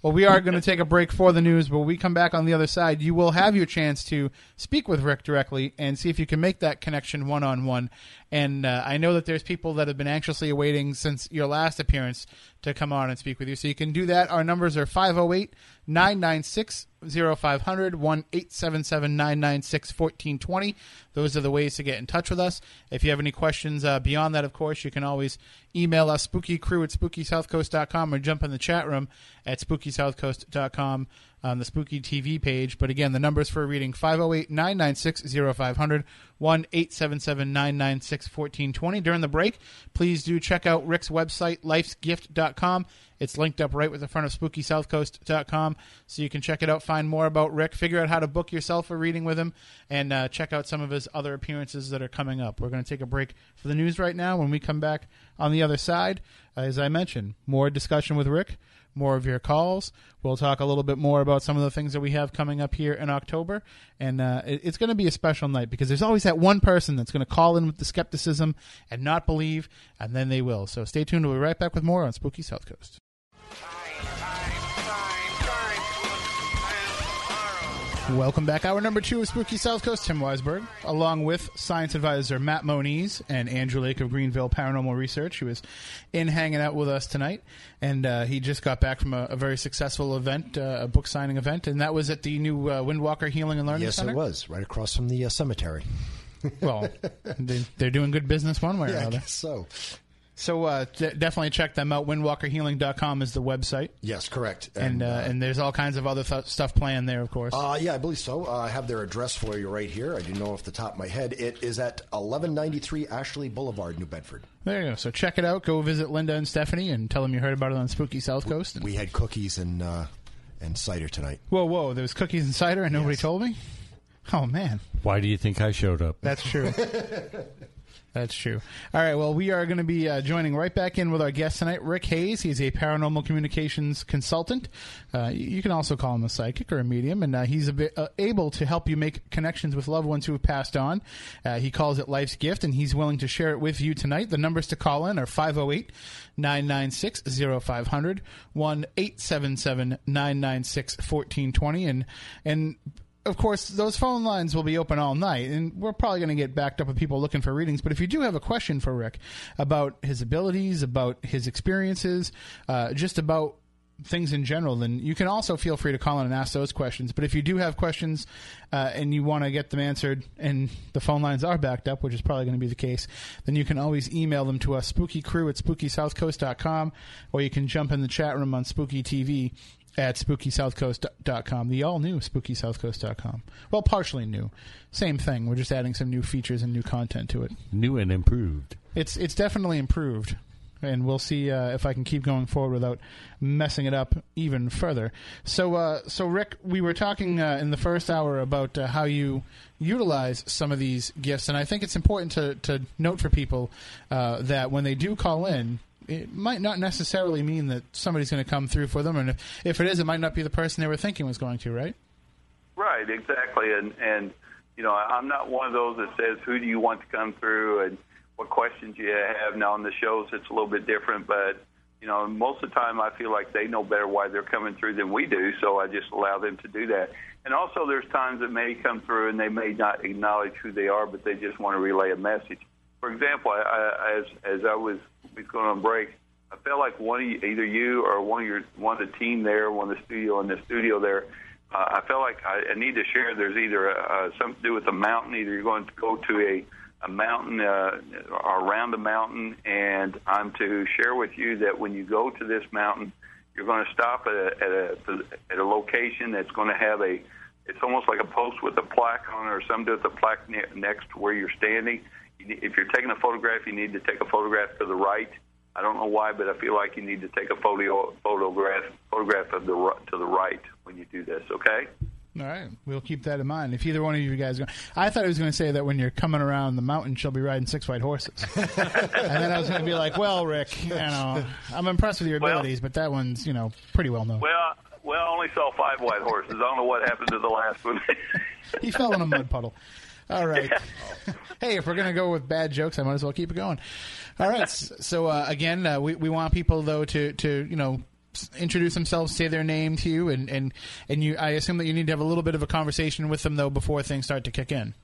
Well, we are going to take a break for the news, but when we come back on the other side, you will have your chance to speak with Rick directly and see if you can make that connection one on one. And uh, I know that there's people that have been anxiously awaiting since your last appearance to come on and speak with you. So you can do that. Our numbers are 508 996 0500 1 877 996 1420. Those are the ways to get in touch with us. If you have any questions uh, beyond that, of course, you can always email us spookycrew at spookysouthcoast.com or jump in the chat room at spookysouthcoast.com on the Spooky TV page. But again, the numbers for a reading 508 996 0500 1 877 996 1420. During the break, please do check out Rick's website, lifesgift.com. It's linked up right with the front of spookysouthcoast.com, so you can check it out, find more about Rick, figure out how to book yourself a reading with him, and uh, check out some of his other appearances that are coming up. We're going to take a break for the news right now. When we come back on the other side, as I mentioned, more discussion with Rick, more of your calls. We'll talk a little bit more about some of the things that we have coming up here in October, and uh, it- it's going to be a special night because there's always that one person that's going to call in with the skepticism and not believe, and then they will. So stay tuned. We'll be right back with more on Spooky South Coast. Welcome back. Hour number two of Spooky South Coast. Tim Weisberg, along with science advisor Matt Moniz and Andrew Lake of Greenville Paranormal Research, who is in hanging out with us tonight. And uh, he just got back from a, a very successful event, uh, a book signing event, and that was at the new uh, Windwalker Healing and Learning Yes, Center. Yes, it was right across from the uh, cemetery. Well, <laughs> they, they're doing good business one way or Yeah, another. so. So uh, d- definitely check them out. Windwalkerhealing.com is the website. Yes, correct. And uh, and there's all kinds of other th- stuff planned there, of course. Uh, yeah, I believe so. Uh, I have their address for you right here. I do know off the top of my head. It is at 1193 Ashley Boulevard, New Bedford. There you go. So check it out. Go visit Linda and Stephanie and tell them you heard about it on Spooky South Coast. We had cookies and uh, and cider tonight. Whoa, whoa! There was cookies and cider, and nobody told me. Oh man, Why do you think I showed up? that's true. <laughs> That's true. All right. Well, we are going to be uh, joining right back in with our guest tonight, Rick Hayes. He's a paranormal communications consultant. Uh, you can also call him a psychic or a medium, and uh, he's bit, uh, able to help you make connections with loved ones who have passed on. Uh, he calls it life's gift, and he's willing to share it with you tonight. The numbers to call in are 508 996 0500, 1 877 996 1420. And, and of course, those phone lines will be open all night, and we're probably going to get backed up with people looking for readings. But if you do have a question for Rick about his abilities, about his experiences, uh, just about things in general, then you can also feel free to call in and ask those questions. But if you do have questions uh, and you want to get them answered, and the phone lines are backed up, which is probably going to be the case, then you can always email them to us, spookycrew at spookysouthcoast.com, or you can jump in the chat room on Spooky TV at spookysouthcoast.com, the all new spookysouthcoast.com. Well, partially new. Same thing. We're just adding some new features and new content to it. New and improved. It's it's definitely improved, and we'll see uh, if I can keep going forward without messing it up even further. So, uh, so Rick, we were talking uh, in the first hour about uh, how you utilize some of these gifts, and I think it's important to to note for people uh, that when they do call in. It might not necessarily mean that somebody's going to come through for them, and if, if it is, it might not be the person they were thinking was going to, right? Right, exactly. And and you know, I'm not one of those that says who do you want to come through and what questions you have. Now on the shows, it's a little bit different, but you know, most of the time I feel like they know better why they're coming through than we do, so I just allow them to do that. And also, there's times that may come through and they may not acknowledge who they are, but they just want to relay a message. For example, I, I, as as I was was going on break, I felt like one of you, either you or one of your one of the team there, one of the studio in the studio there. Uh, I felt like I, I need to share. There's either uh, something to do with a mountain. Either you're going to go to a a mountain uh, around a mountain, and I'm to share with you that when you go to this mountain, you're going to stop at a at a, at a location that's going to have a. It's almost like a post with a plaque on it, or something with a plaque ne- next to where you're standing. You need- If you're taking a photograph, you need to take a photograph to the right. I don't know why, but I feel like you need to take a photo photograph photograph of the ri- to the right when you do this. Okay. All right, we'll keep that in mind. If either one of you guys, go, I thought I was going to say that when you're coming around the mountain, she'll be riding six white horses, <laughs> and then I was going to be like, "Well, Rick, you know, I'm impressed with your Well- abilities, but that one's, you know, pretty well known." Well, well, I only saw five white horses. I don't know what happened to the last one. he fell in a mud puddle. <laughs> All right. hey, if we're going to go with bad jokes, I might as well keep it going. All right. So uh, again, uh, we we want people though to to you know introduce themselves, say their name to you, and and and you. I assume that you need to have a little bit of a conversation with them though before things start to kick in.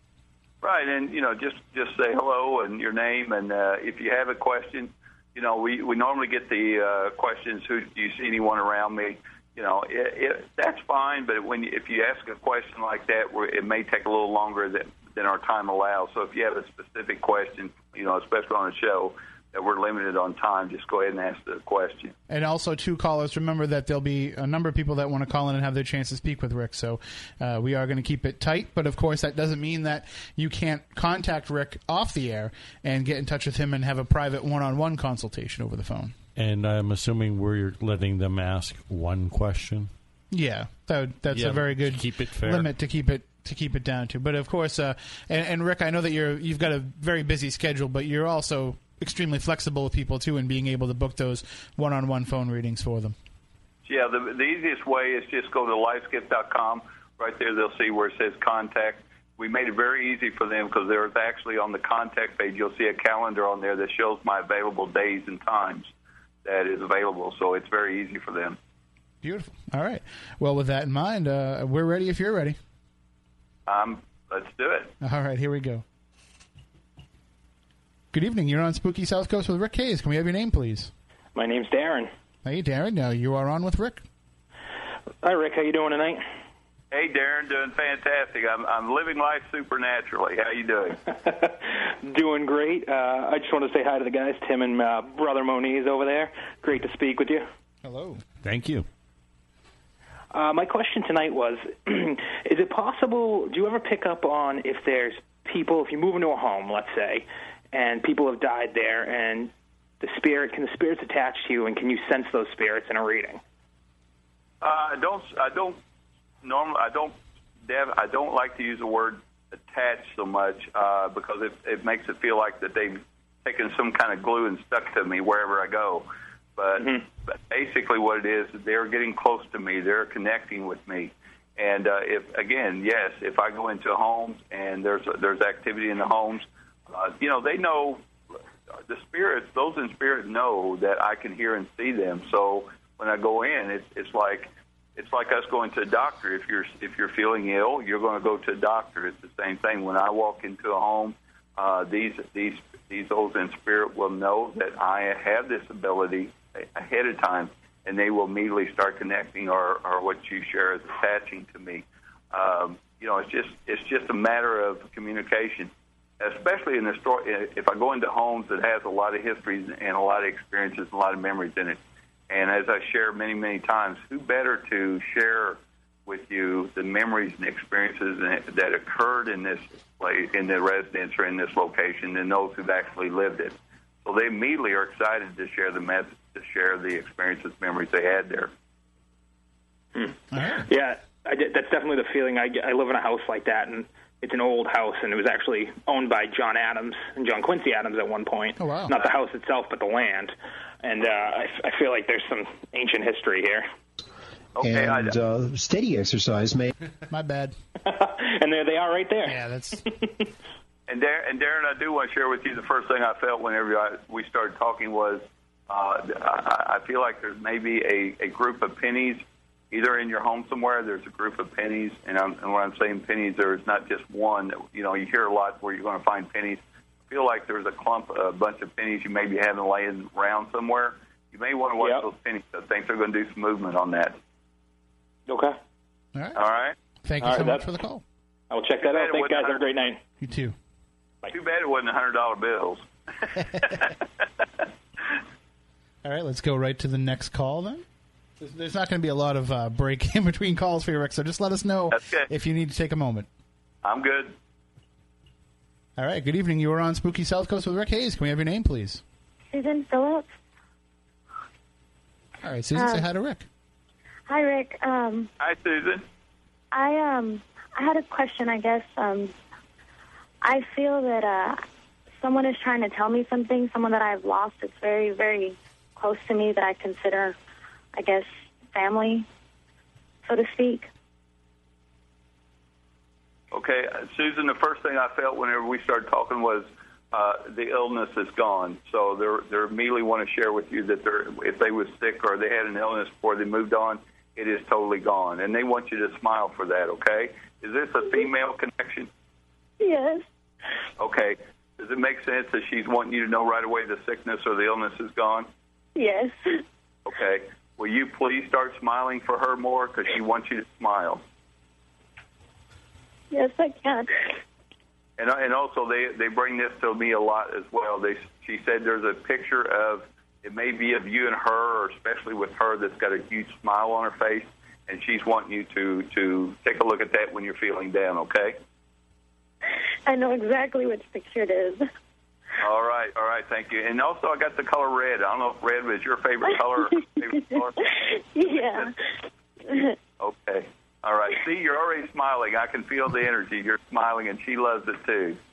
Right, and you know, just just say hello and your name, and uh, if you have a question, you know, we we normally get the uh, questions. Who do you see anyone around me? You know, it, it, that's fine, but when you, if you ask a question like that, where it may take a little longer than than our time allows. So if you have a specific question, you know, especially on a show that we're limited on time, just go ahead and ask the question. And also, two callers. Remember that there'll be a number of people that want to call in and have their chance to speak with Rick. So uh, we are going to keep it tight. But of course, that doesn't mean that you can't contact Rick off the air and get in touch with him and have a private one-on-one consultation over the phone. And I'm assuming we're letting them ask one question. Yeah, that, that's Yeah, a very good keep it fair. limit to keep it to keep it down to. But of course, uh, and, and Rick, I know that you're you've got a very busy schedule, but you're also extremely flexible with people too, and being able to book those one-on-one phone readings for them. Yeah, the, the easiest way is just go to lifesgift.com. Right there, they'll see where it says contact. We made it very easy for them because there's actually on the contact page, you'll see a calendar on there that shows my available days and times that is available. So it's very easy for them. Beautiful. All right. Well, with that in mind, uh, we're ready if you're ready. Um, let's do it. All right, here we go. Good evening. You're on Spooky South Coast with Rick Hayes. Can we have your name, please? My name's Darren. Hey, Darren. Now you are on with Rick. Hi, Rick. How you doing tonight? Hey, Darren, doing fantastic. I'm, I'm living life supernaturally. How you doing? <laughs> Doing great. Uh, I just want to say hi to the guys, Tim and uh, brother Moniz over there. Great to speak with you. Hello. Thank you. Uh, my question tonight was: <clears throat> Is it possible? Do you ever pick up on if there's people, if you move into a home, let's say, and people have died there, and the spirit can the spirits attach to you, and can you sense those spirits in a reading? Uh, I don't. I don't. Normally, I don't. Dev, I don't like to use the word attached so much uh, because it, it makes it feel like that they've taken some kind of glue and stuck to me wherever I go. But, but basically, what it is, they're getting close to me. They're connecting with me. And uh, if again, yes, if I go into homes and there's there's activity in the homes, uh, you know, they know the spirits. Those in spirit know that I can hear and see them. So when I go in, it's it's like it's like us going to a doctor. If you're if you're feeling ill, you're going to go to a doctor. It's the same thing. When I walk into a home, uh, these these these those in spirit will know that I have this ability ahead of time, and they will immediately start connecting, or or what you share is attaching to me. Um, you know, it's just it's just a matter of communication, especially in the story. If I go into homes that has a lot of histories and a lot of experiences, and a lot of memories in it, and as I share many many times, who better to share with you the memories and experiences that- occurred in this place, in the residence or in this location, than those who've actually lived it. So they immediately are excited to share the message, to share the experiences, memories they had there. Yeah, I did, that's definitely the feeling. I, get- I live in a house like that, and it's an old house, and it was actually owned by John Adams and John Quincy Adams at one point. Oh, wow. Not the house itself, but the land. And uh, I, I feel like there's some ancient history here. Okay, I- and uh, steady exercise may. <laughs> My bad. <laughs> and there they are, right there. Yeah, that's. <laughs> And Darren, and Darren, I do want to share with you the first thing I felt whenever I, we started talking was uh, I, I feel like there's maybe a, a group of pennies either in your home somewhere. There's a group of pennies, and, I'm, and when I'm saying pennies, there's not just one. You know, you hear a lot where you're going to find pennies. I feel like there's a clump, a bunch of pennies you may be having laying around somewhere. You may want to watch those pennies. I think they're going to do some movement on that. Okay. All right. All right. Thank you All so right, much for the call. I will check that out. It Thanks, guys. Have a great night. You too. Too bad it wasn't hundred dollar bills. <laughs> <laughs> All right, let's go right to the next call then. There's, there's not going to be a lot of uh, break <laughs> in between calls for you, Rick, so just let us know if you need to take a moment. I'm good. All right, good evening. You are on Spooky South Coast with Rick Hayes. Can we have your name, please? Susan Phillips. All right, Susan, say Um, hi to Rick. Hi, Rick. Um, Hi, Susan. I um, I had a question. I guess um, I feel that uh, someone is trying to tell me something. Someone that I've lost. It's very, very close to me. That I consider, I guess, family, so to speak. Okay, uh, Susan. The first thing I felt whenever we started talking was uh, the illness is gone. So they're they immediately want to share with you that they're if they was sick or they had an illness before they moved on, it is totally gone, and they want you to smile for that. Okay, is this a female connection? Yes. Okay, does it make sense that she's wanting you to know right away the sickness or the illness is gone? Yes. Okay, will you please start smiling for her more because she wants you to smile. Yes, I can. And and also they they bring this to me a lot as well. They she said there's a picture of it may be of you and her, or especially with her that's got a huge smile on her face, and she's wanting you to to take a look at that when you're feeling down. Okay. I know exactly which picture it is. All right, all right, thank you. And also I got the color red. I don't know if red was your favorite color. Or <laughs> favorite color. yeah. Okay. All right. See, you're already smiling. I can feel the energy. You're smiling, and she loves it too. <laughs>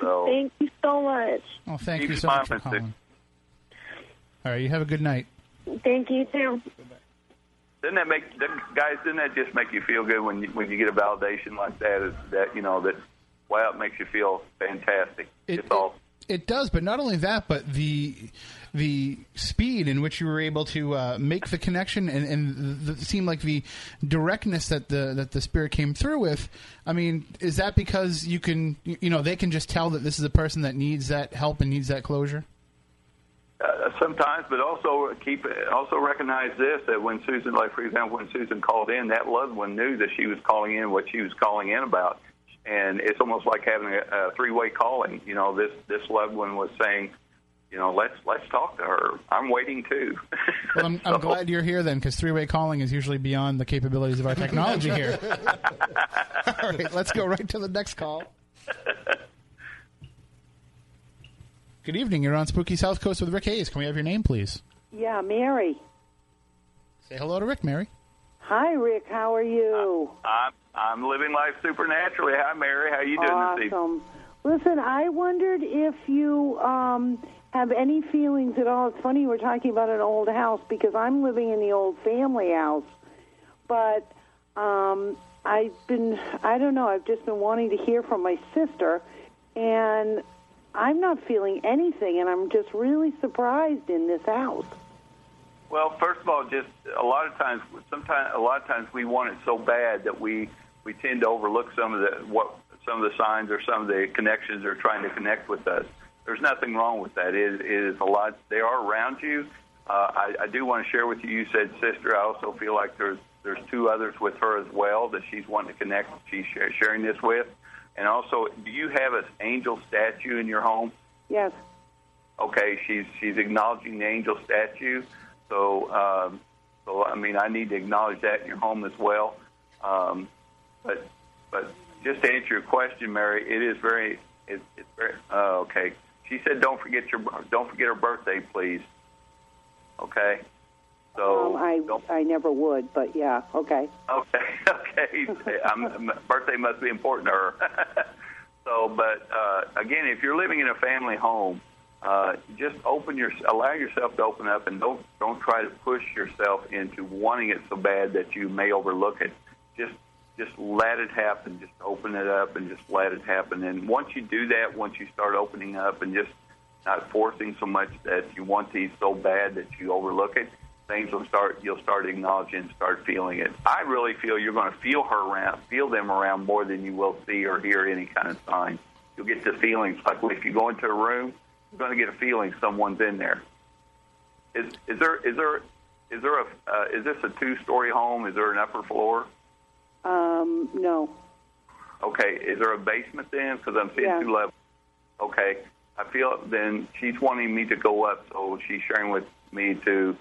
So Thank you so much. Oh, thank keep you so much for smiling, calling. All right, you have a good night. Thank you too. Doesn't that make guys? Doesn't that just make you feel good when you when you get a validation like that? Is that you know that wow, it makes you feel fantastic. it's all It does, but not only that, but the the speed in which you were able to uh, make the connection and, and the, it seemed like the directness that the that the spirit came through with. I mean, is that because you can you know they can just tell that this is a person that needs that help and needs that closure? uh, sometimes, but also keep also recognize this that when Susan, like for example, when Susan called in, that loved one knew that she was calling in what she was calling in about, and it's almost like having a, a three-way calling. You know, this this loved one was saying, you know, let's let's talk to her. I'm waiting too. <laughs> Well, I'm, I'm glad you're here then, because three way calling is usually beyond the capabilities of our technology here. <laughs> <laughs> All right, let's go right to the next call. Good evening. You're on Spooky South Coast with Rick Hayes. Can we have your name, please? Yeah, Mary. Say hello to Rick, Mary. Hi, Rick. How are you? I'm I'm living life supernaturally. Hi, Mary. How you doing this evening? awesome. Listen, I wondered if you um, have any feelings at all. It's funny were talking about an old house because I'm living in the old family house, but um, I've been I don't know. I've just been wanting to hear from my sister, and I'm not feeling anything, and I'm just really surprised in this house. Well, first of all, just a lot of times, sometimes a lot of times we want it so bad that we we tend to overlook some of the what some of the signs or some of the connections they're trying to connect with us. There's nothing wrong with that. It, it is a lot. They are around you. Uh, I, I do want to share with you. You said sister. I also feel like there's there's two others with her as well that she's wanting to connect. She's sharing this with, and also, do you have an angel statue in your home? Yes. Okay, she's she's acknowledging the angel statue. So, um, so I mean, I need to acknowledge that in your home as well. Um, but, but just to answer your question, Mary, it is very, it, it's very. Uh, okay, she said, don't forget your, don't forget her birthday, please. Okay. So um, I I never would, but yeah, okay. Okay, <laughs> okay. I'm, birthday must be important to her. <laughs> so, but uh, again, if you're living in a family home, uh, just open your, allow yourself to open up, and don't don't try to push yourself into wanting it so bad that you may overlook it. Just just let it happen. Just open it up and just let it happen. And once you do that, once you start opening up and just not forcing so much that you want these so bad that you overlook it, things will start. You'll start acknowledging, and start feeling it. I really feel you're going to feel her around, feel them around more than you will see or hear any kind of sign. You'll get the feelings like if you go into a room, you're going to get a feeling someone's in there. Is is there is there is there a uh, is this a two story home? Is there an upper floor? Um, no. Okay, is there a basement then? Because I'm seeing Yeah. two levels. Okay, I feel then she's wanting me to go up, so she's sharing with me to.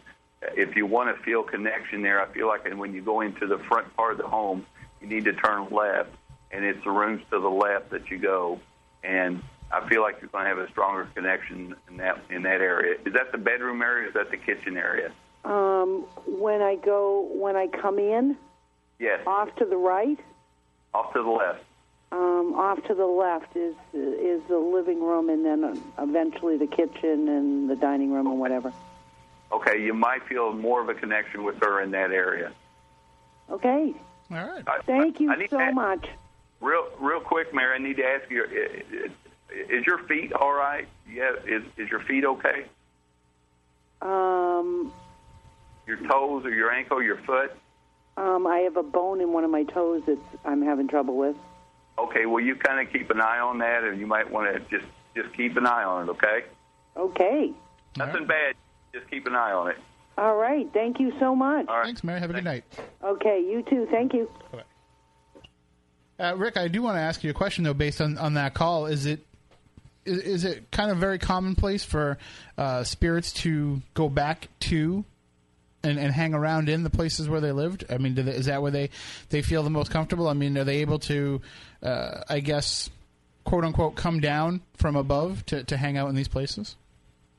If you want to feel connection there, I feel like when you go into the front part of the home, you need to turn left, and it's the rooms to the left that you go, and I feel like you're going to have a stronger connection in that in that area. Is that the bedroom area? Or is that the kitchen area? Um, when I go, when I come in, Yes, off to the right, off to the left. um, off to the left is is the living room, and then eventually the kitchen and the dining room and whatever. Okay, you might feel more of a connection with her in that area. Okay. All right. I- Thank you I so to- much. Real, real quick, Mary. I need to ask you: i- i- Is your feet all right? Yeah, is is your feet okay? Um, Your toes or your ankle, your foot? Um, I have a bone in one of my toes that I'm having trouble with. Okay, well, you kind of keep an eye on that, and you might want to just just keep an eye on it. Okay, Okay. nothing bad. Just keep an eye on it. All right. Thank you so much. All right. Thanks, Mary. Have a good night. Okay. You too. Thank you. Uh, Rick, I do want to ask you a question though, based on, on that call. Is it is, is it kind of very commonplace for uh, spirits to go back to and, and hang around in the places where they lived? I mean, they, is that where they they feel the most comfortable? I mean, are they able to, uh, I guess, quote unquote, come down from above to, to hang out in these places?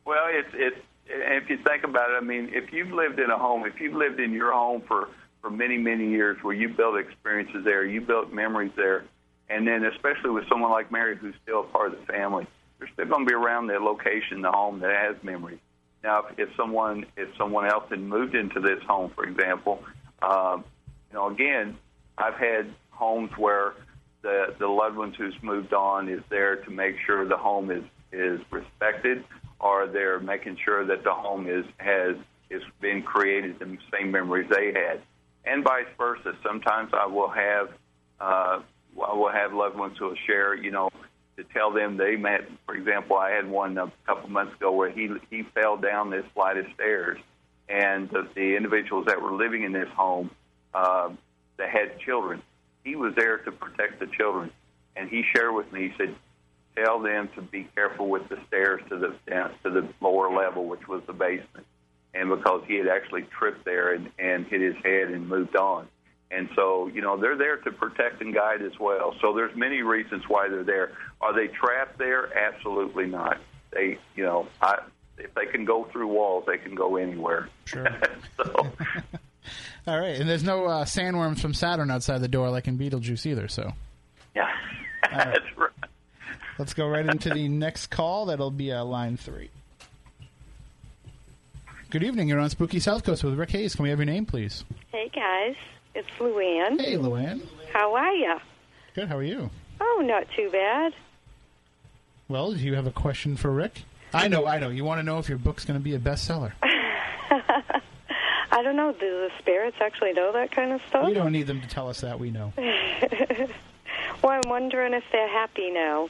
Well, it's it's if you think about it, I mean, if you've lived in a home, if you've lived in your home for for many many years, where you built experiences there, you built memories there, and then especially with someone like Mary, who's still a part of the family, they're still going to be around the location, the home that has memories. Now, if, someone if someone else had moved into this home, for example, um, you know, again, I've had homes where the the loved ones who's moved on is there to make sure the home is is respected, or they're making sure that the home is has is been created the same memories they had, and vice versa. Sometimes I will have uh, I will have loved ones who will share, you know, to tell them they met. For example, I had one a couple months ago where he he fell down this flight of stairs, and the, the individuals that were living in this home uh, that had children, he was there to protect the children, and he shared with me. He said, "Tell them to be careful with the stairs to the down, to the lower level, which was the basement." And because he had actually tripped there and, and hit his head and moved on. And so, you know, they're there to protect and guide as well. So there's many reasons why they're there. Are they trapped there? Absolutely not. They, you know, I, if they can go through walls, they can go anywhere. Sure. <laughs> so, <laughs> All right, and there's no uh, sandworms from Saturn outside the door like in Beetlejuice either. So Yeah, <laughs> that's right. let's go right into the next call. That'll be uh, line three. Good evening. You're on Spooky South Coast with Rick Hayes. Can we have your name, please? Hey guys, it's Luann. Hey, Luann. How are you? Good. How are you? Oh, not too bad. Well, do you have a question for Rick? I know. I know. You want to know if your book's going to be a bestseller. <laughs> I don't know. Do the spirits actually know that kind of stuff? We don't need them to tell us that. We know. <laughs> well, I'm wondering if they're happy now.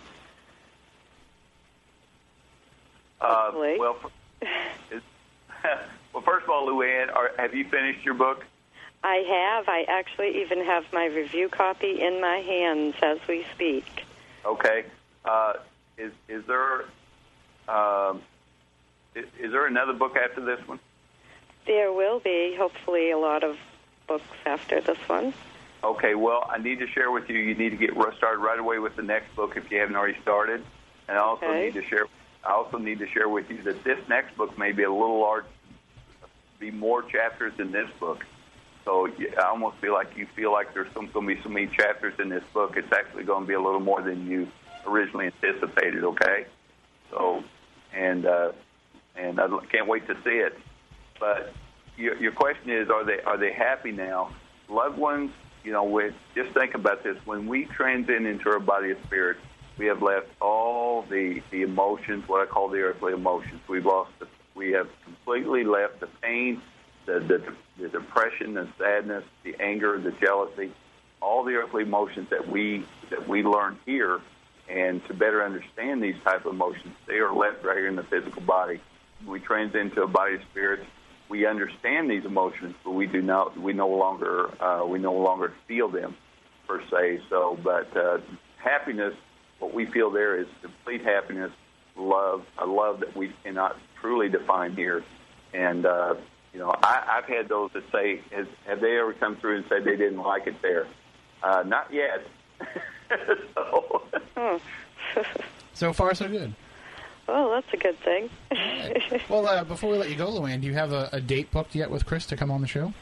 Uh, well, <laughs> is, well, first of all, Luann, are, have you finished your book? I have. I actually even have my review copy in my hands as we speak. Okay. Uh, is is there um, is, is there another book after this one? There will be, hopefully, a lot of books after this one. Okay. Well, I need to share with you. You need to get started right away with the next book if you haven't already started, and I also Okay. need to share. I also need to share with you that this next book may be a little large, be more chapters than this book. So I almost feel like you feel like there's some, going to be so many chapters in this book. It's actually going to be a little more than you originally anticipated. Okay. So, and uh, and I can't wait to see it. But your, your question is, are they are they happy now? Loved ones, you know, with just think about this. When we transition into our body of spirit, we have left all the the emotions, what I call the earthly emotions. We've lost, the, we have completely left the pain, the, the the depression, the sadness, the anger, the jealousy, all the earthly emotions that we that we learn here. And to better understand these type of emotions, they are left right here in the physical body. We transit into a body of spirits. We understand these emotions, but we do not. We no longer. Uh, we no longer feel them, per se. So, but uh, happiness, what we feel there is complete happiness, love, a love that we cannot truly define here. And uh, you know, I, I've had those that say, has, "Have they ever come through and said they didn't like it there?" Uh, not yet. <laughs> so, So far, so good. Well, that's a good thing. <laughs> Well, uh, before we let you go, Luann, do you have a, a date booked yet with Chris to come on the show?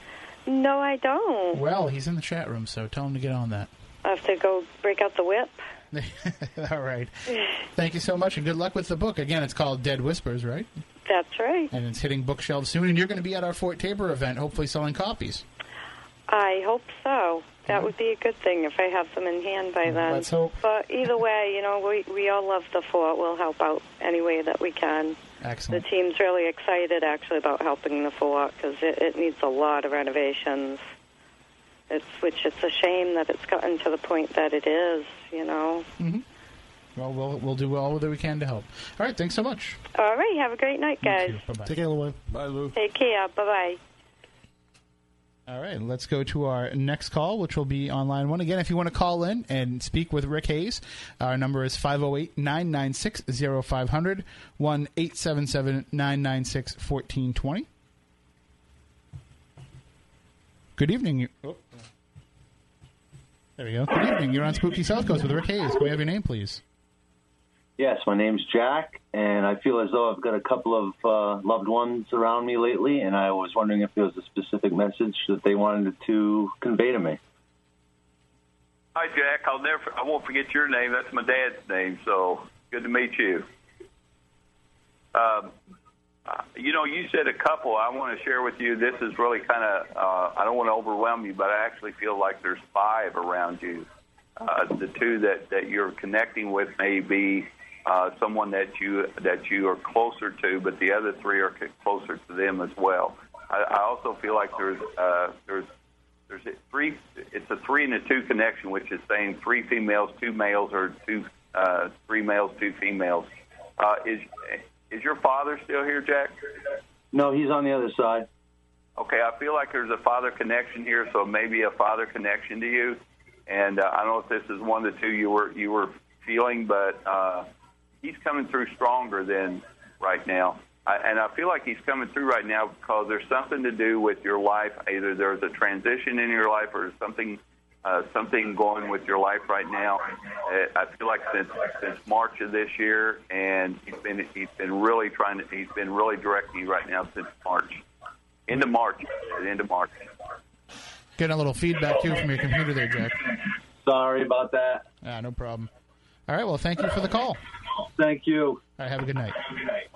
no, I don't. Well, he's in the chat room, so tell him to get on that. I have to go break out the whip. <laughs> All right. Thank you so much, and good luck with the book. Again, it's called Dead Whispers, right? That's right. And it's hitting bookshelves soon, and you're going to be at our Fort Taber event, hopefully selling copies. I hope so. That would be a good thing if I have them in hand by then. Let's hope. But either way, you know, we we all love the fort. We'll help out any way that we can. Excellent. The team's really excited actually about helping the fort because it, it needs a lot of renovations. It's which it's a shame that it's gotten to the point that it is. You know. hmm Well, we'll we'll do all that we can to help. All right. Thanks so much. All right. Have a great night, guys. Bye-bye. Take care, Luann. Bye, Lou. Take care. Bye bye. All right, let's go to our next call, which will be on line one. Again, if you want to call in and speak with Rick Hayes, our number is 508 996 0500 1 877 996 1420. Good evening. Oh. There we go. Good evening. You're on Spooky South Coast with Rick Hayes. Can we have your name, please? Yes, my name's Jack, and I feel as though I've got a couple of uh, loved ones around me lately, and I was wondering if there was a specific message that they wanted to convey to me. hi Jack. I'll never. I won't forget your name. That's my dad's name. So good to meet you. Um, you know, you said a couple. I want to share with you. This is really kind of. Uh, I don't want to overwhelm you, but I actually feel like there's five around you. Uh, the two that that you're connecting with may be uh, someone that you that you are closer to, but the other three are closer to them as well. I, I also feel like there's uh, there's there's a three. It's a three and a two connection, which is saying three females, two males, or two uh, three males, two females. Uh, is is your father still here, Jack? No, he's on the other side. Okay, I feel like there's a father connection here, so maybe a father connection to you. And uh, I don't know if this is one of the two you were you were feeling, but uh, he's coming through stronger than right now. I, and I feel like he's coming through right now because there's something to do with your life. Either there's a transition in your life, or something uh, something going with your life right now. Uh, I feel like since since March of this year, and he's been he's been really trying to he's been really directing you right now since March. End of March. End of March. Getting a little feedback too from your computer there, Jack. Sorry about that. Ah, no problem. All right. Well, thank you for the call. Thank you. All right. Have a good night. Good night.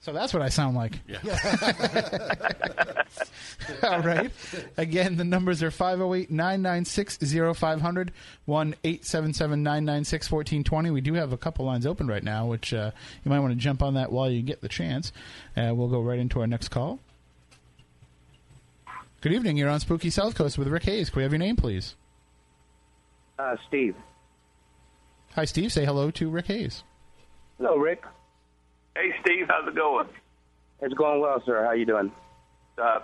So that's what I sound like. Yeah. <laughs> All right. Again, the numbers are 508 996 0500 1 877 996 1420. We do have a couple lines open right now, which uh, you might want to jump on that while you get the chance. Uh, we'll go right into our next call. Good evening. You're on Spooky South Coast with Rick Hayes. Can we have your name, please? Uh, Steve. Hi, Steve. Say hello to Rick Hayes. Hello, Rick. Hey, Steve, how's it going? It's going well, sir. How you doing? Uh,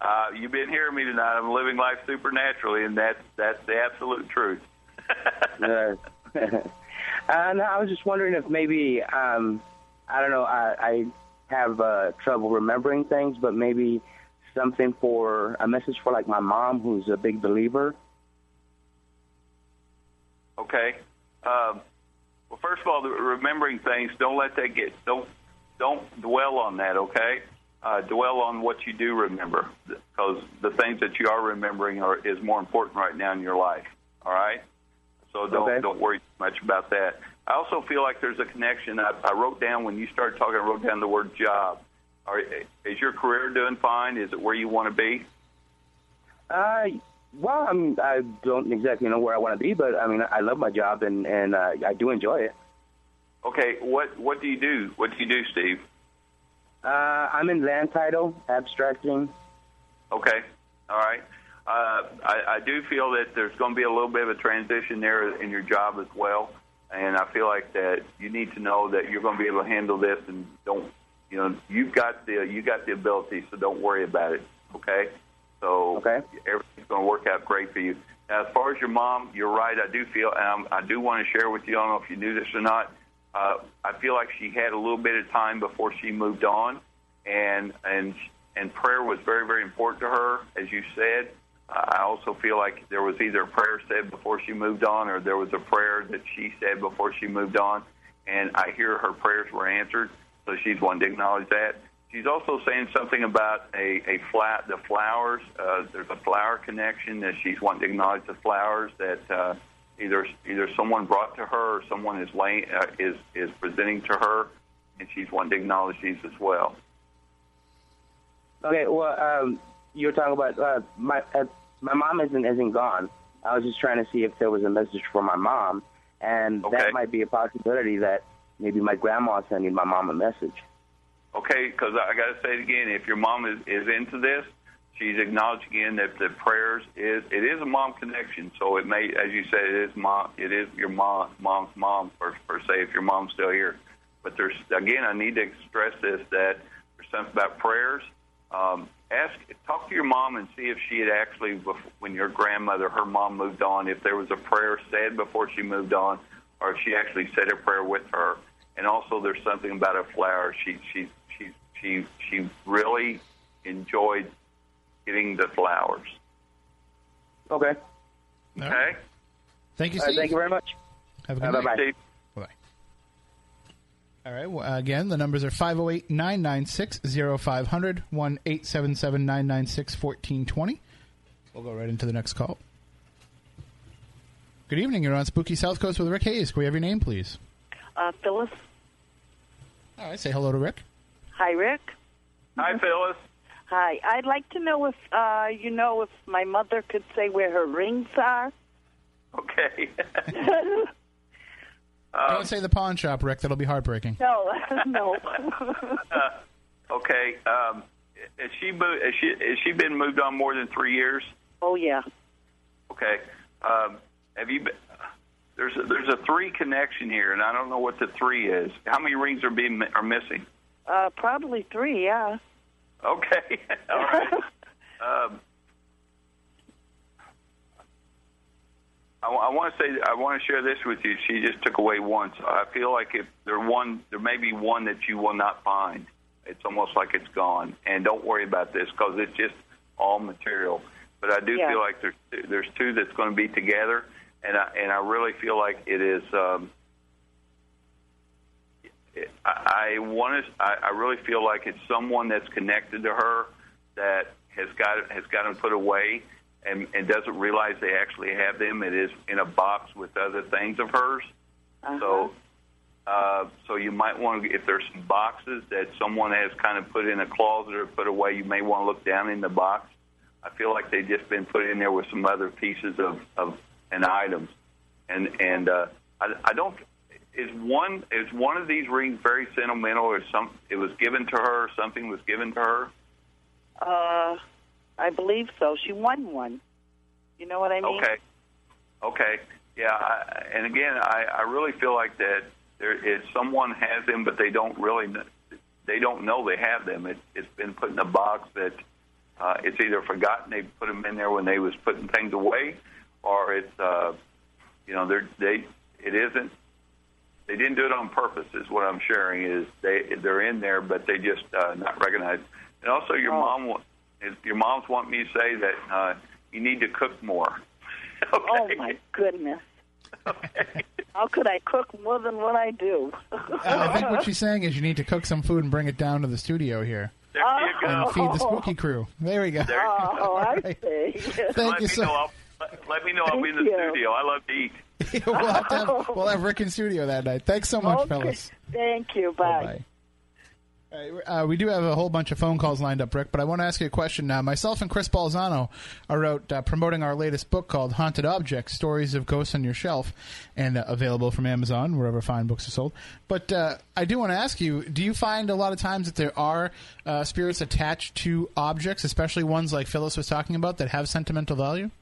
uh, you've been hearing me tonight. I'm living life supernaturally, and that's that's the absolute truth. <laughs> uh, <laughs> and I was just wondering if maybe um, I don't know. I, I have uh, trouble remembering things, but maybe something for a message for like my mom, who's a big believer. Okay. Um, well, first of all, the- remembering things. Don't let that get. Don't don't dwell on that. Okay. Uh, dwell on what you do remember, because the things that you are remembering are is more important right now in your life. All right. So don't Okay. don't worry too much about that. I also feel like there's a connection. I, I wrote down when you started talking. I wrote down the word job. Are, is your career doing fine? Is it where you want to be? Uh, well, I mean, I don't exactly know where I want to be, but I mean, I love my job and and uh, I do enjoy it. Okay. What what do you do? What do you do, Steve? Uh, I'm in land title abstracting. Okay. All right. Uh, I, I do feel that there's going to be a little bit of a transition there in your job as well, and I feel like that you need to know that you're going to be able to handle this, and don't, you know, you've got the you got the ability, so don't worry about it. Okay. So okay. everything's going to work out great for you. Now, as far as your mom, you're right. I do feel, and I'm, I do want to share with you. I don't know if you knew this or not. Uh, I feel like she had a little bit of time before she moved on, and and and prayer was very very important to her, as you said. Uh, I also feel like there was either a prayer said before she moved on, or there was a prayer that she said before she moved on, and I hear her prayers were answered. So she's wanting to acknowledge that. She's also saying something about a, a flat the flowers. Uh, there's a flower connection that she's wanting to acknowledge the flowers that uh, either either someone brought to her or someone is laying uh, is is presenting to her, and she's wanting to acknowledge these as well. Okay, well, um, you were talking about uh, my uh, my mom isn't isn't gone. I was just trying to see if there was a message for my mom, and that might be a possibility that maybe my grandma sending my mom a message. Okay, because I got to say it again. If your mom is, is into this, she's acknowledging again that the prayers is it is a mom connection. So it may, as you said, it is mom. It is your mom, mom's mom per, per se. If your mom's still here, but there's again, I need to stress this that there's something about prayers. Um, ask, talk to your mom and see if she had actually, when your grandmother, her mom moved on, if there was a prayer said before she moved on, or if she actually said a prayer with her. And also, there's something about a flower. She she she she she really enjoyed getting the flowers. Okay. Okay. Thank you, All right, Steve. thank you very much. Have a good Uh, night. bye-bye. Bye. All right. Well, again, the numbers are 508 996 0500 1 877 996 1420. We'll go right into the next call. Good evening. You're on Spooky South Coast with Rick Hayes. Can we have your name, please? Uh, Phyllis. All right. Say hello to Rick. Hi, Rick. Hi, Phyllis. Hi. I'd like to know if uh, you know if my mother could say where her rings are. Okay. <laughs> <laughs> Don't say the pawn shop, Rick. That'll be heartbreaking. no, <laughs> no. Uh, okay. Um, has she moved? Has she has she been moved on more than three years? oh yeah. Okay. Um, have you been? There's a, there's a three connection here, and I don't know what the three is. How many rings are being are missing? Uh, probably three. Yeah. Okay. <laughs> All right. <laughs> um, I, want to say I want to share this with you. She just took away so I feel like if there one, there may be one that you will not find. It's almost like it's gone. And don't worry about this because it's just all material. But I do Yeah. feel like there's there's two that's going to be together, and I and I really feel like it is. Um, I, I want to. I, I really feel like it's someone that's connected to her that has got has got them put away and, and doesn't realize they actually have them. It is in a box with other things of hers. So, uh, so you might want to, if there's some boxes that someone has kind of put in a closet or put away, you may want to look down in the box. I feel like they've just been put in there with some other pieces of, of and items, and and uh, I, I don't. Is one is one of these rings very sentimental, or some? It was given to her. Or something was given to her. Uh, I believe so. She won one. You know what I mean? Okay. Okay. Yeah. I, and again, I, I really feel like that there is someone has them, but they don't really they don't know they have them. It, it's been put in a box that uh, it's either forgotten they put them in there when they was putting things away, or it's uh, you know they're they it isn't they didn't do it on purpose. Is what I'm sharing is they they're in there, but they just uh, not recognized. And also, your mom wa- is your mom's want me to say that uh, you need to cook more. <laughs> Oh my goodness. How could I cook more than what I do? Uh, I think what <laughs> she's saying is you need to cook some food and bring it down to the studio here There you go. and feed the spooky crew. There we go. Oh, I see. Thank let you me so- know. I'll, let- let me know. I'll be in the you. studio. I love to eat. <laughs> we'll, have to have, <laughs> we'll have Rick in studio that night. Thanks so much, Okay. fellas. Thank you. Bye. Uh, we do have a whole bunch of phone calls lined up, Rick, but I want to ask you a question now. Myself and Chris Balzano are out uh, promoting our latest book called Haunted Objects Stories of Ghosts on Your Shelf, and uh, available from Amazon, wherever fine books are sold. But uh, I do want to ask you do you find a lot of times that there are uh, spirits attached to objects, especially ones like Phyllis was talking about, that have sentimental value?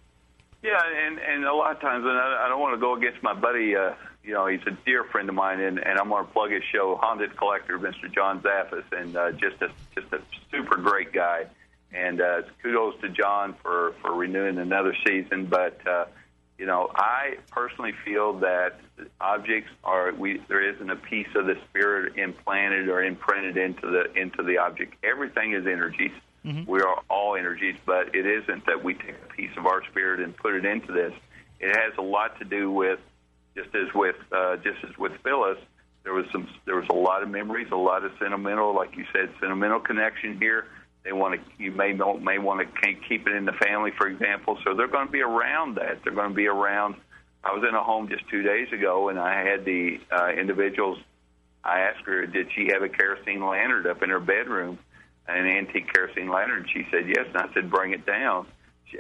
Yeah, and and a lot of times, and I, I don't want to go against my buddy. Uh, you know, he's a dear friend of mine, and, and I'm going to plug his show, Haunted Collector, Mr. John Zaffis, and uh, just a just a super great guy. And uh, kudos to John for for renewing another season. But uh, you know, I personally feel that objects are we there isn't a piece of the spirit implanted or imprinted into the into the object. Everything is energies. We are all energies, but it isn't that we take a piece of our spirit and put it into this. It has a lot to do with just as with uh, just as with Phyllis, there was some there was a lot of memories, a lot of sentimental, like you said, sentimental connection here. They want to you may know, may want to keep it in the family, for example. So they're going to be around that. They're going to be around. I was in a home just two days ago, and I had the uh, individuals. I asked her, did she have a kerosene lantern up in her bedroom, an antique kerosene lantern? She said yes, and I said, bring it down.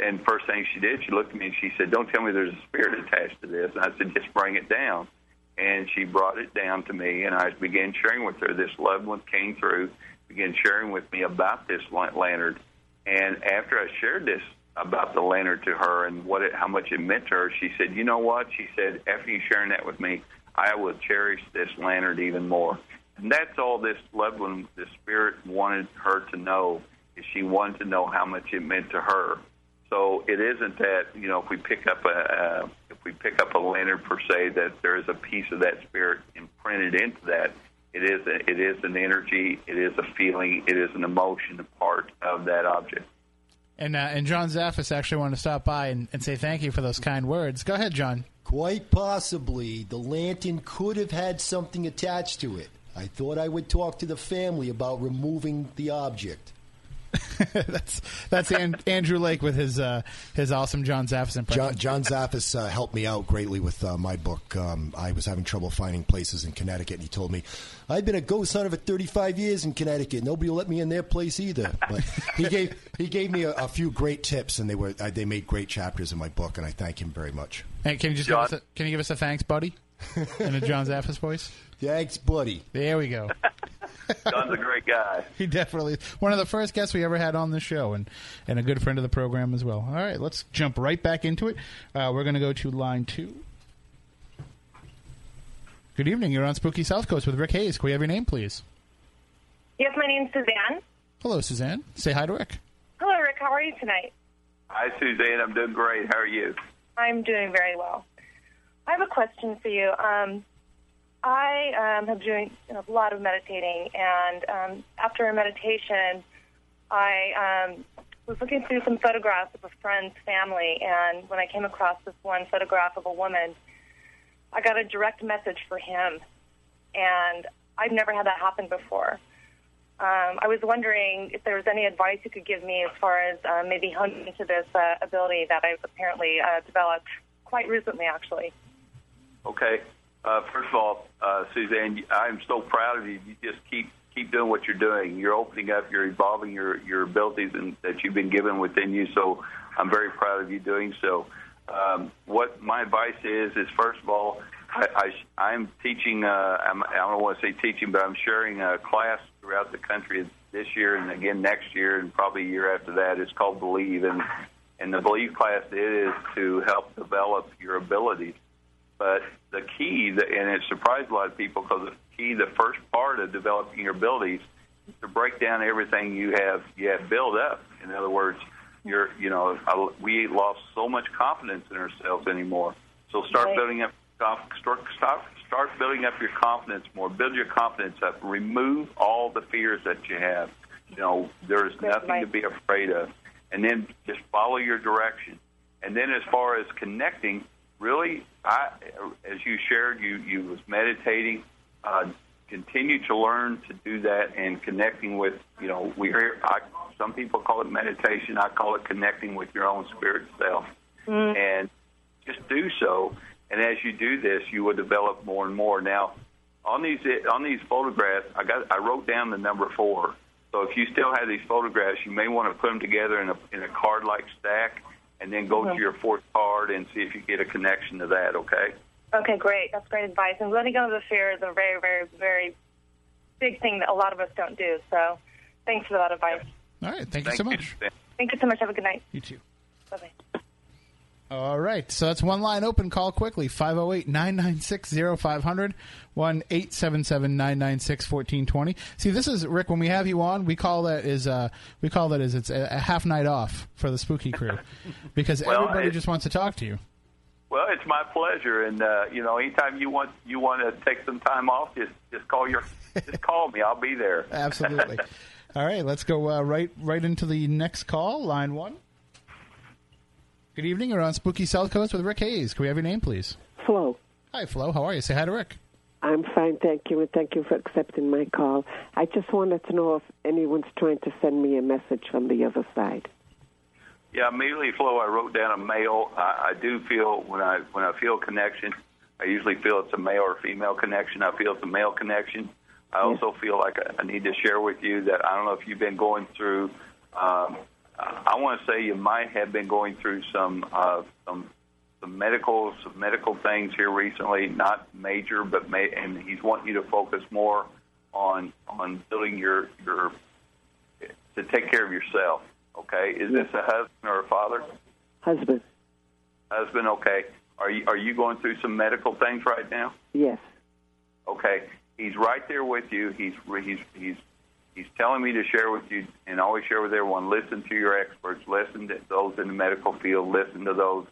And first thing she did, she looked at me and she said, "Don't tell me there's a spirit attached to this." And I said, "Just bring it down." And she brought it down to me, and I began sharing with her. This loved one came through, began sharing with me about this lantern. And after I shared this about the lantern to her and what it, how much it meant to her, she said, "You know what?" She said, "After you sharing that with me, I will cherish this lantern even more." And that's all this loved one, the spirit wanted her to know. Is she wanted to know how much it meant to her. So it isn't that you know if we pick up a uh, if we pick up a lantern per se that there is a piece of that spirit imprinted into that. It is a, it is an energy. It is a feeling. It is an emotion, a part of that object. And uh, and John Zaffis actually wanted to stop by and, and say thank you for those kind words. Go ahead, John. Quite possibly, the lantern could have had something attached to it. I thought I would talk to the family about removing the object. <laughs> that's that's An- Andrew Lake with his uh, his awesome John Zaffis impression. John, John Zaffis uh, helped me out greatly with uh, my book. Um, I was having trouble finding places in Connecticut, and he told me, I've been a ghost hunter for 35 years in Connecticut. Nobody will let me in their place either. But he gave he gave me a, a few great tips, and they were uh, they made great chapters in my book, and I thank him very much. Hey, can you just give us a, can you give us a thanks, buddy, in a John Zaffis voice? Thanks, buddy. There we go. <laughs> John's a great guy. He definitely is. one of the first guests we ever had on the show, and and a good friend of the program as well. All right, let's jump right back into it. Uh, we're going to go to line two. Good evening. You're on Spooky South Coast with Rick Hayes. Can we have your name, please? Yes, my name's Suzanne. Hello, Suzanne. Say hi to Rick. Hello, Rick. How are you tonight? Hi, Suzanne. I'm doing great. How are you? I'm doing very well. I have a question for you. Um, I um, have doing a lot of meditating, and um, after a meditation, I um, was looking through some photographs of a friend's family, and when I came across this one photograph of a woman, I got a direct message for him, and I've never had that happen before. Um, I was wondering if there was any advice you could give me as far as uh, maybe honing into this uh, ability that I've apparently uh, developed quite recently, actually. Okay. Uh, first of all, uh, Suzanne, I'm so proud of you. You just keep keep doing what you're doing. You're opening up. You're evolving your your abilities and that you've been given within you. So I'm very proud of you doing so. Um, what my advice is is first of all, I, I I'm teaching. Uh, I'm, I don't want to say teaching, but I'm sharing a class throughout the country this year and again next year and probably a year after that. It's called Believe, and and the Believe class it is to help develop your abilities. But the key, and it surprised a lot of people because the key, the first part of developing your abilities, is to break down everything you have you have built up. In other words, you're you know I, we lost so much confidence in ourselves anymore. So start Right. building up start start start start building up your confidence more. Build your confidence up. Remove all the fears that you have. You know there's nothing to be afraid of, and then just follow your direction. And then as far as connecting, really, I as you shared, you you was meditating. Uh, continue to learn to do that and connecting with you know we hear I, some people call it meditation. I call it connecting with your own spirit self and just do so. And as you do this, you will develop more and more. Now, on these on these photographs, I got I wrote down the number four. So if you still have these photographs, you may want to put them together in a in a card like stack, and then go Mhm. to your fourth card and see if you get a connection to that. Okay. Okay, great. That's great advice. And letting go of the fear is a very, very, very big thing that a lot of us don't do. So thanks for that advice. All right. Thank you so much. Thank you so much. Have a good night. You too. Bye-bye. All right. So that's one line open. Call quickly 508 996 0500 1 877 996 1420. See, this is, Rick, when we have you on, we call that is, uh, we call that is it's a, a half night off for the spooky crew <laughs> because Well, everybody just wants to talk to you. Well, it's my pleasure, and uh, you know, anytime you want you want to take some time off, just just call your just call me. I'll be there. <laughs> Absolutely. <laughs> All right. Let's go uh, right right into the next call. Line one. Good evening. You're on Spooky South Coast with Rick Hayes. Can we have your name, please? Flo. Hi, Flo. How are you? Say hi to Rick. I'm fine, thank you, and thank you for accepting my call. I just wanted to know if anyone's trying to send me a message from the other side. Yeah, immediately, Flo. I wrote down a male. I, I do feel when I when I feel connection, I usually feel it's a male or female connection. I feel it's a male connection. I also feel like I, I need to share with you that I don't know if you've been going through. Um, I want to say you might have been going through some uh, some some medical some medical things here recently, not major, but may, and he's wanting you to focus more on on building your your to take care of yourself. Okay, is this a husband or a father? Husband. Husband. Okay. Are you are you going through some medical things right now? Yes. Okay. He's right there with you. He's he's he's he's telling me to share with you and always share with everyone. Listen to your experts. Listen to those in the medical field. Listen to those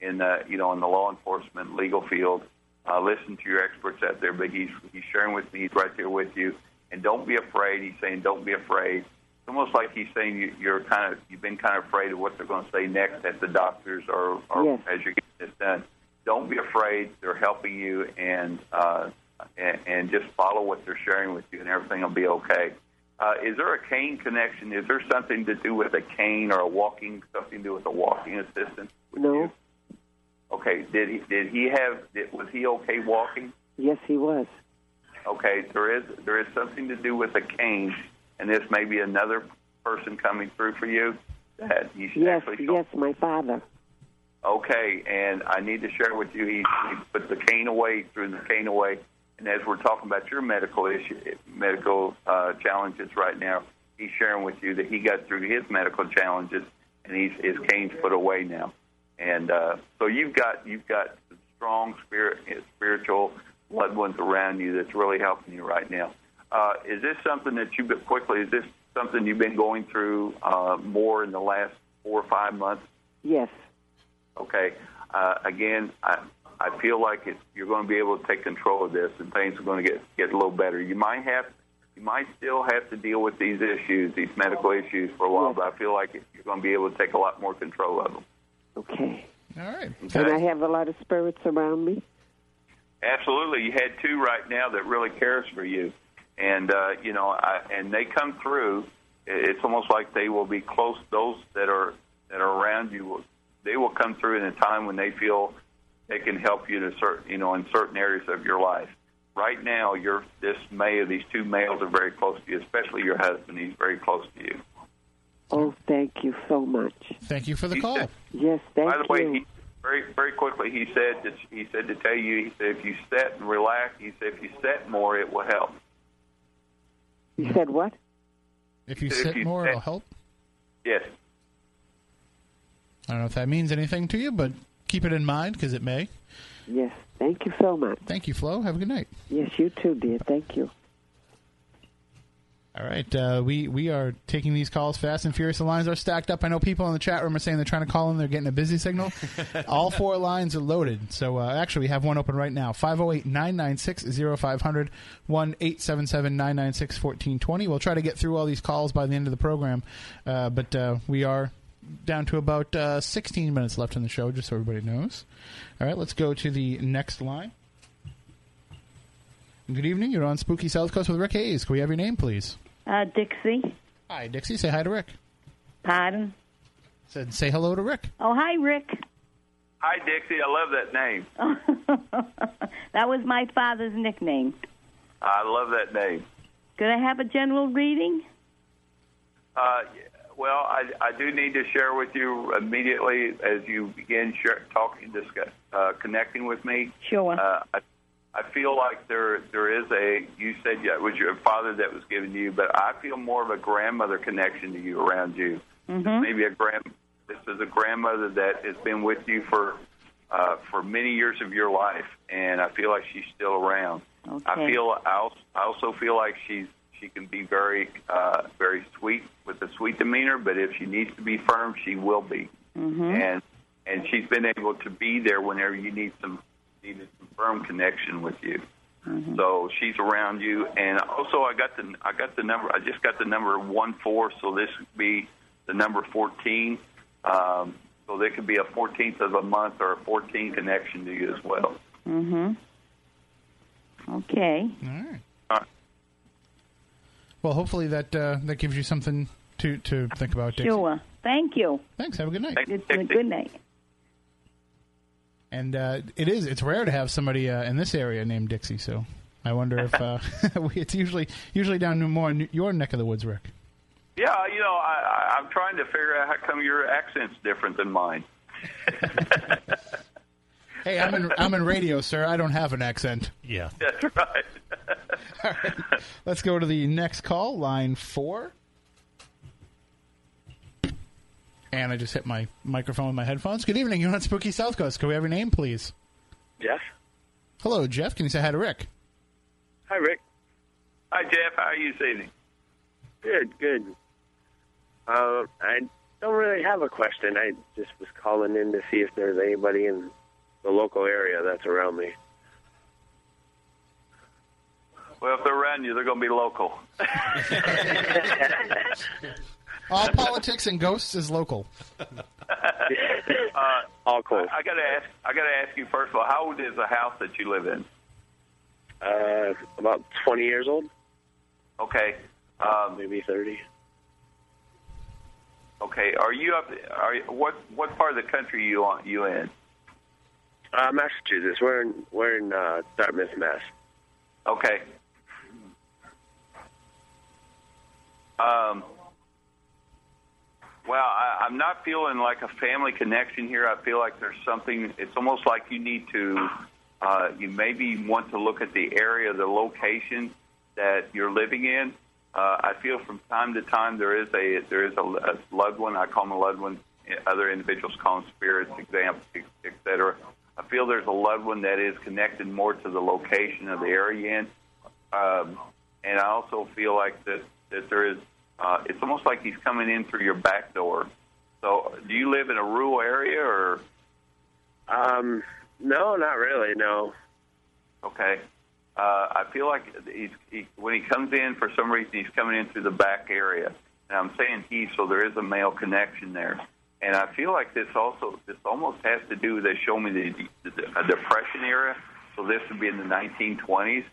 in the you know in the law enforcement legal field. Uh, listen to your experts out there. But he's he's sharing with me. He's right there with you. And don't be afraid. He's saying don't be afraid. It's almost like he's saying you, you're kind of you've been kind of afraid of what they're going to say next at the doctors or, or Yes. as you're getting this done. Don't be afraid. They're helping you, and uh, and, and just follow what they're sharing with you, and everything will be okay. Uh, is there a cane connection? Is there something to do with a cane or a walking something to do with a walking assistant? No. Okay. Did he did he have did, was he okay walking? Yes, he was. Okay. There is there is something to do with a cane, and this may be another person coming through for you that he's Yes, actually yes, my father. Okay, and I need to share with you. He, he put the cane away, threw the cane away, and as we're talking about your medical issue, medical uh, challenges right now, he's sharing with you that he got through his medical challenges, and he's his cane's put away now. And uh, so you've got you've got strong spirit, spiritual loved ones around you that's really helping you right now. Uh, is this something that you've been quickly? Is this something you've been going through uh, more in the last four or five months? Yes. Okay. Uh, again, I, I feel like it's, you're going to be able to take control of this, and things are going to get get a little better. You might have, you might still have to deal with these issues, these medical issues, for a while, but I feel like you're going to be able to take a lot more control of them. Okay. All right. And I have a lot of spirits around me. Absolutely. You had two right now that really cares for you. and uh, you know, I, and they come through. It's almost like they will be close. Those that are that are around you, will, they will come through in a time when they feel they can help you to certain, you know, in certain areas of your life. Right now, you're this male. These two males are very close to you, especially your husband. He's very close to you. Oh, thank you so much. Thank you for the call. Yes, thank you. By the you. way, he, very very quickly, he said that he said to tell you. He said if you sit and relax, he said if you sit more, it will help. You said what? If you If sit more, sit- it'll help. Yes. I don't know if that means anything to you, but keep it in mind because it may. Yes, thank you so much. Thank you, Flo. Have a good night. Yes, you too, dear. Thank you. All right, uh, we we are taking these calls fast and furious. The lines are stacked up. I know people in the chat room are saying they're trying to call in. They're getting a busy signal. <laughs> All four lines are loaded. So uh, actually, we have one open right now 508 996 0500 1 877 996 1420. We'll try to get through all these calls by the end of the program. Uh, but uh, we are down to about uh, 16 minutes left in the show, just so everybody knows. All right, let's go to the next line. Good evening. You're on Spooky South Coast with Rick Hayes. Can we have your name, please? Uh, Dixie. Hi, Dixie. Say hi to Rick. Pardon? Said say hello to Rick. Oh, hi, Rick. Hi, Dixie. I love that name. <laughs> That was my father's nickname. I love that name. Could I have a general reading? Uh, well, I, I do need to share with you immediately as you begin share, talking, discuss, uh, connecting with me. Sure. Uh, I, I feel like there there is a. You said yeah, it was your father that was giving you, but I feel more of a grandmother connection to you around you. Mm-hmm. Maybe a grand. This is a grandmother that has been with you for uh, for many years of your life, and I feel like she's still around. I Okay. feel I also, I also feel like she's she can be very uh, very sweet with a sweet demeanor, but if she needs to be firm, she will be. Mm-hmm. And and she's been able to be there whenever you need some needed some firm connection with you. Mm-hmm. So she's around you, and also I got the I got the number. I just got the number one four, so this would be the number fourteen. Um, so there could be a fourteenth of a month or a fourteen connection to you as well. Mm-hmm. Okay. All right. All right. Well, hopefully that uh, that gives you something to to think about. Dixie. Sure. Thank you. Thanks. Have a good night. Good, good, good night. And uh, it is it's rare to have somebody uh, in this area named Dixie. So I wonder if uh, <laughs> it's usually usually down more in your neck of the woods, Rick. Yeah, you know, I, I, I'm trying to figure out how come your accent's different than mine. <laughs> Hey, I'm in I'm in radio, sir. I don't have an accent. Yeah. <laughs> That's right. Let's go to the next call, line four. And I just hit my microphone with my headphones. Good evening. You're on Spooky South Coast. Can we have your name, please? Jeff? Hello, Jeff. Can you say hi to Rick? Hi, Rick. Hi, Jeff. How are you this evening? Good, good. Uh, I don't really have a question. I just was calling in to see if there's anybody in the local area that's around me. Well, if they're around you, they're going to be local. <laughs> All politics and ghosts is local. <laughs> uh, All cool. I, I got to ask. I got to ask you first of all. How old is the house that you live in? Uh, about 20 years old, Okay. Um, maybe 30. okay. Are you up? Are you, what what part of the country you on you in? Uh, Massachusetts. We're in we're in uh, Dartmouth, Mass. Okay. Um. Well, I, I'm not feeling like a family connection here. I feel like there's something. It's almost like you need to. Uh, you maybe want to look at the area, the location that you're living in. Uh, I feel from time to time there is a there is a, a loved one. I call them a loved one. Other individuals call them spirits, examples, etc. I feel there's a loved one that is connected more to the location of the area in. Um, and I also feel like that that there is. Uh, it's almost like he's coming in through your back door. So, do you live in a rural area or? Um, no, not really. No. Okay. Uh, I feel like he's he, when he comes in for some reason he's coming in through the back area, and I'm saying he, so there is a male connection there. And I feel like this also this almost has to do. They show me the, the a depression era, so this would be in the 1920s.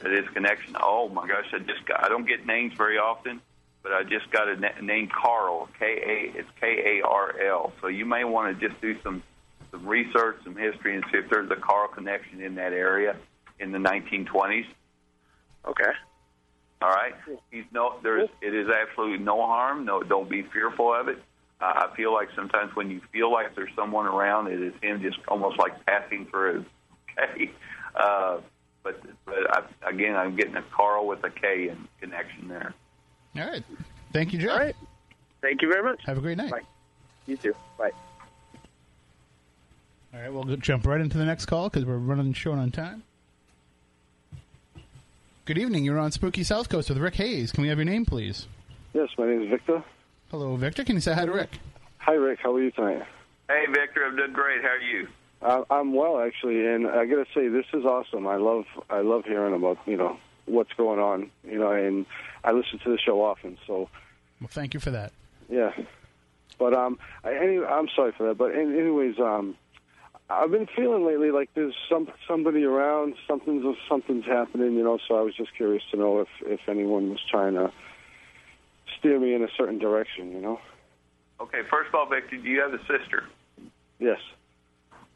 that is connection. Oh my gosh, I just got. I don't get names very often, but I just got a na- name Carl. K A. It's K A R L. So you may want to just do some some research, some history, and see if there's a Carl connection in that area in the 1920s. Okay. All right. He's no. There's. It is absolutely no harm. No. Don't be fearful of it. Uh, I feel like sometimes when you feel like there's someone around, it is him just almost like passing through. <laughs> Okay. Uh, but but I, again, I'm getting a Carl with a K in connection there. All right. Thank you, Jeff. All right. Thank you very much. Have a great night. Bye. You too. Bye. All right, we'll jump right into the next call because we're running short on time. Good evening. You're on Spooky South Coast with Rick Hayes. Can we have your name, please? Yes, my name is Victor. Hello, Victor. Can you say hi to Rick? Hi, Rick. How are you tonight? Hey, Victor, I'm doing great. How are you? Uh, I'm well, actually, and I got to say, this is awesome. I love, I love hearing about you know what's going on. You know, and I listen to the show often. So, Well, thank you for that. yeah. But um, I, any, I'm sorry for that. But an- anyways, um, I've been feeling lately like there's some somebody around. Something's something's happening. You know, so I was just curious to know if if anyone was trying to steer me in a certain direction. You know. Okay, first of all, Victor, do you have a sister? Yes.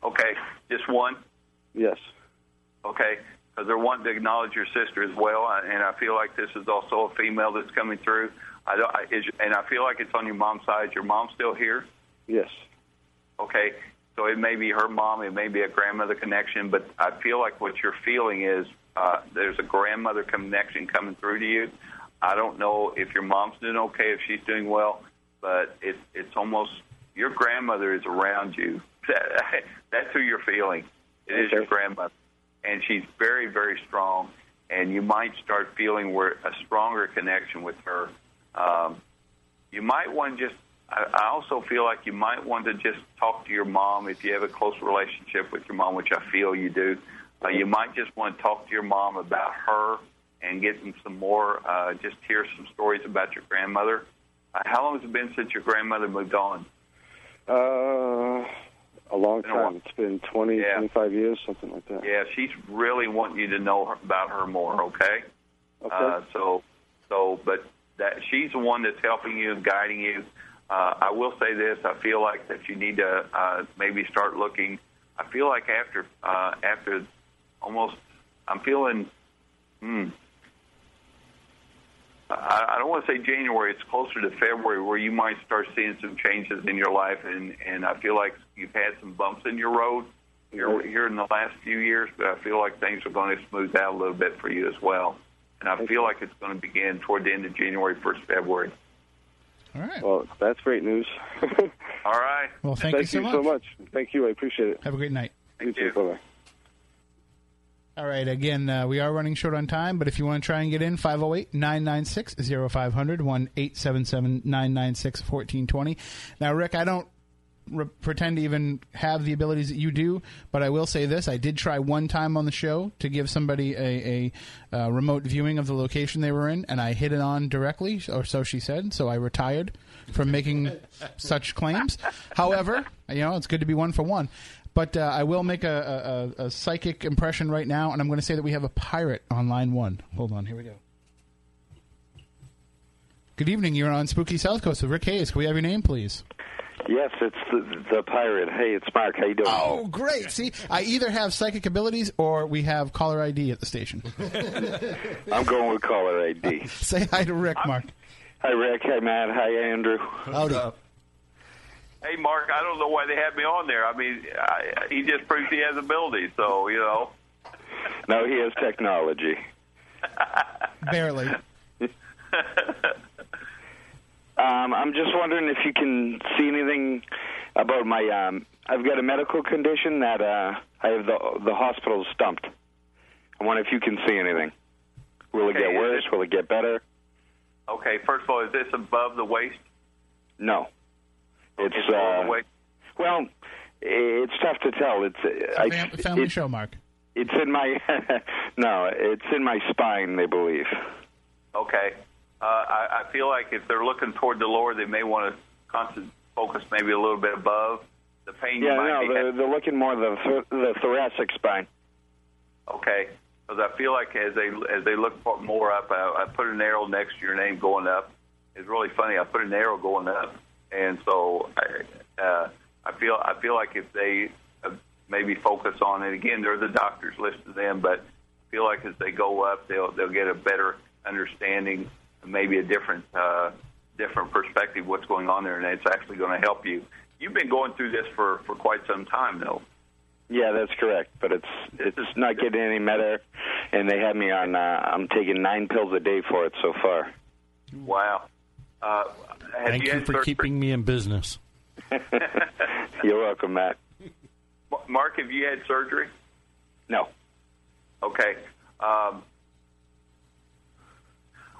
Okay, just one. Yes. Okay, because they're wanting to acknowledge your sister as well, and I feel like this is also a female that's coming through. I don't, I, is, and I feel like it's on your mom's side. Your mom still here? Yes. Okay, so it may be her mom, it may be a grandmother connection, but I feel like what you're feeling is uh, there's a grandmother connection coming through to you. I don't know if your mom's doing okay, if she's doing well, but it's it's almost your grandmother is around you. <laughs> That's who you're feeling. It is your grandmother, and she's very very strong, and you might start feeling where a stronger connection with her. Um, you might want to just I, I also feel like you might want to just talk to your mom if you have a close relationship with your mom, which I feel you do. Uh, you might just want to talk to your mom about her and get them some more, uh, just hear some stories about your grandmother. Uh, how long has it been since your grandmother moved on? Uh, a long Been a time. It's been 20, Yeah. 25 years, something like that. Yeah, she's really wanting you to know her, about her more. Okay. Okay. Uh, so, so, but that she's the one that's helping you and guiding you. Uh, I will say this: I feel like that you need to uh, maybe start looking. I feel like after uh, after almost, I'm feeling. Hmm, I, I don't want to say January. It's closer to February where you might start seeing some changes in your life, and and I feel like you've had some bumps in your road here mm-hmm. here in the last few years, but I feel like things are going to smooth out a little bit for you as well. And I feel like it's going to begin toward the end of January, first February. All right. Well, that's great news. <laughs> All right. Well, thank you so so much. much. Thank you. I appreciate it. Have a great night. Thank you too. Bye-bye. All right. Again, uh, we are running short on time, but if you want to try and get in, 508 996 0500 1 877 996 1420. Now, Rick, I don't re- pretend to even have the abilities that you do, but I will say this. I did try one time on the show to give somebody a, a uh, remote viewing of the location they were in, and I hit it on directly, or so she said, so I retired from making such claims. However, you know, it's good to be one for one. But uh, I will make a, a, a psychic impression right now, and I'm going to say that we have a pirate on line one. Hold on, here we go. Good evening. You're on Spooky South Coast with Rick Hayes. Can we have your name, please? Yes, it's the, the pirate. Hey, it's Mark. How you doing? Oh, great. See, I either have psychic abilities or we have caller ID at the station. <laughs> I'm going with caller ID. Say hi to Rick, Mark. Hi, Rick. Hi, Matt. Hi, Andrew. Howdy. Hey, Mark, I don't know why they had me on there. I mean, I, he just proves he has ability, so you know. No, he has technology. <laughs> Barely. <laughs> Um, I'm just wondering if you can see anything about my. Um, I've got a medical condition that uh, I have the the hospital stumped. I wonder if you can see anything. Will it get is worse? Will it get better? Okay, first of all, is this above the waist? No. It's uh, well, it's tough to tell. It's uh, I, Fam- family it- show, Mark. It's in my <laughs> no, it's in my spine. They believe. Okay. Uh, I, I feel like if they're looking toward the lower, they may want to constant focus maybe a little bit above. The pain Yeah, you might no, be they're, they're looking more the th- the thoracic spine. Okay. because I feel like as they as they look for more up, I, I put an arrow next to your name going up. It's really funny. I put an arrow going up, and so I, uh, I feel I feel like if they uh, maybe focus on it again, there's a doctor's list of them, but I feel like as they go up, they'll they'll get a better understanding, maybe a different uh, different perspective of what's going on there, and it's actually going to help you. You've been going through this for for quite some time, though. Yeah, that's correct. But it's it's not getting any better, and they have me on. Uh, I'm taking nine pills a day for it so far. Wow. Uh, Thank you had for surgery? keeping me in business. <laughs> You're welcome, Matt. Mark, have you had surgery? No. Okay. Um,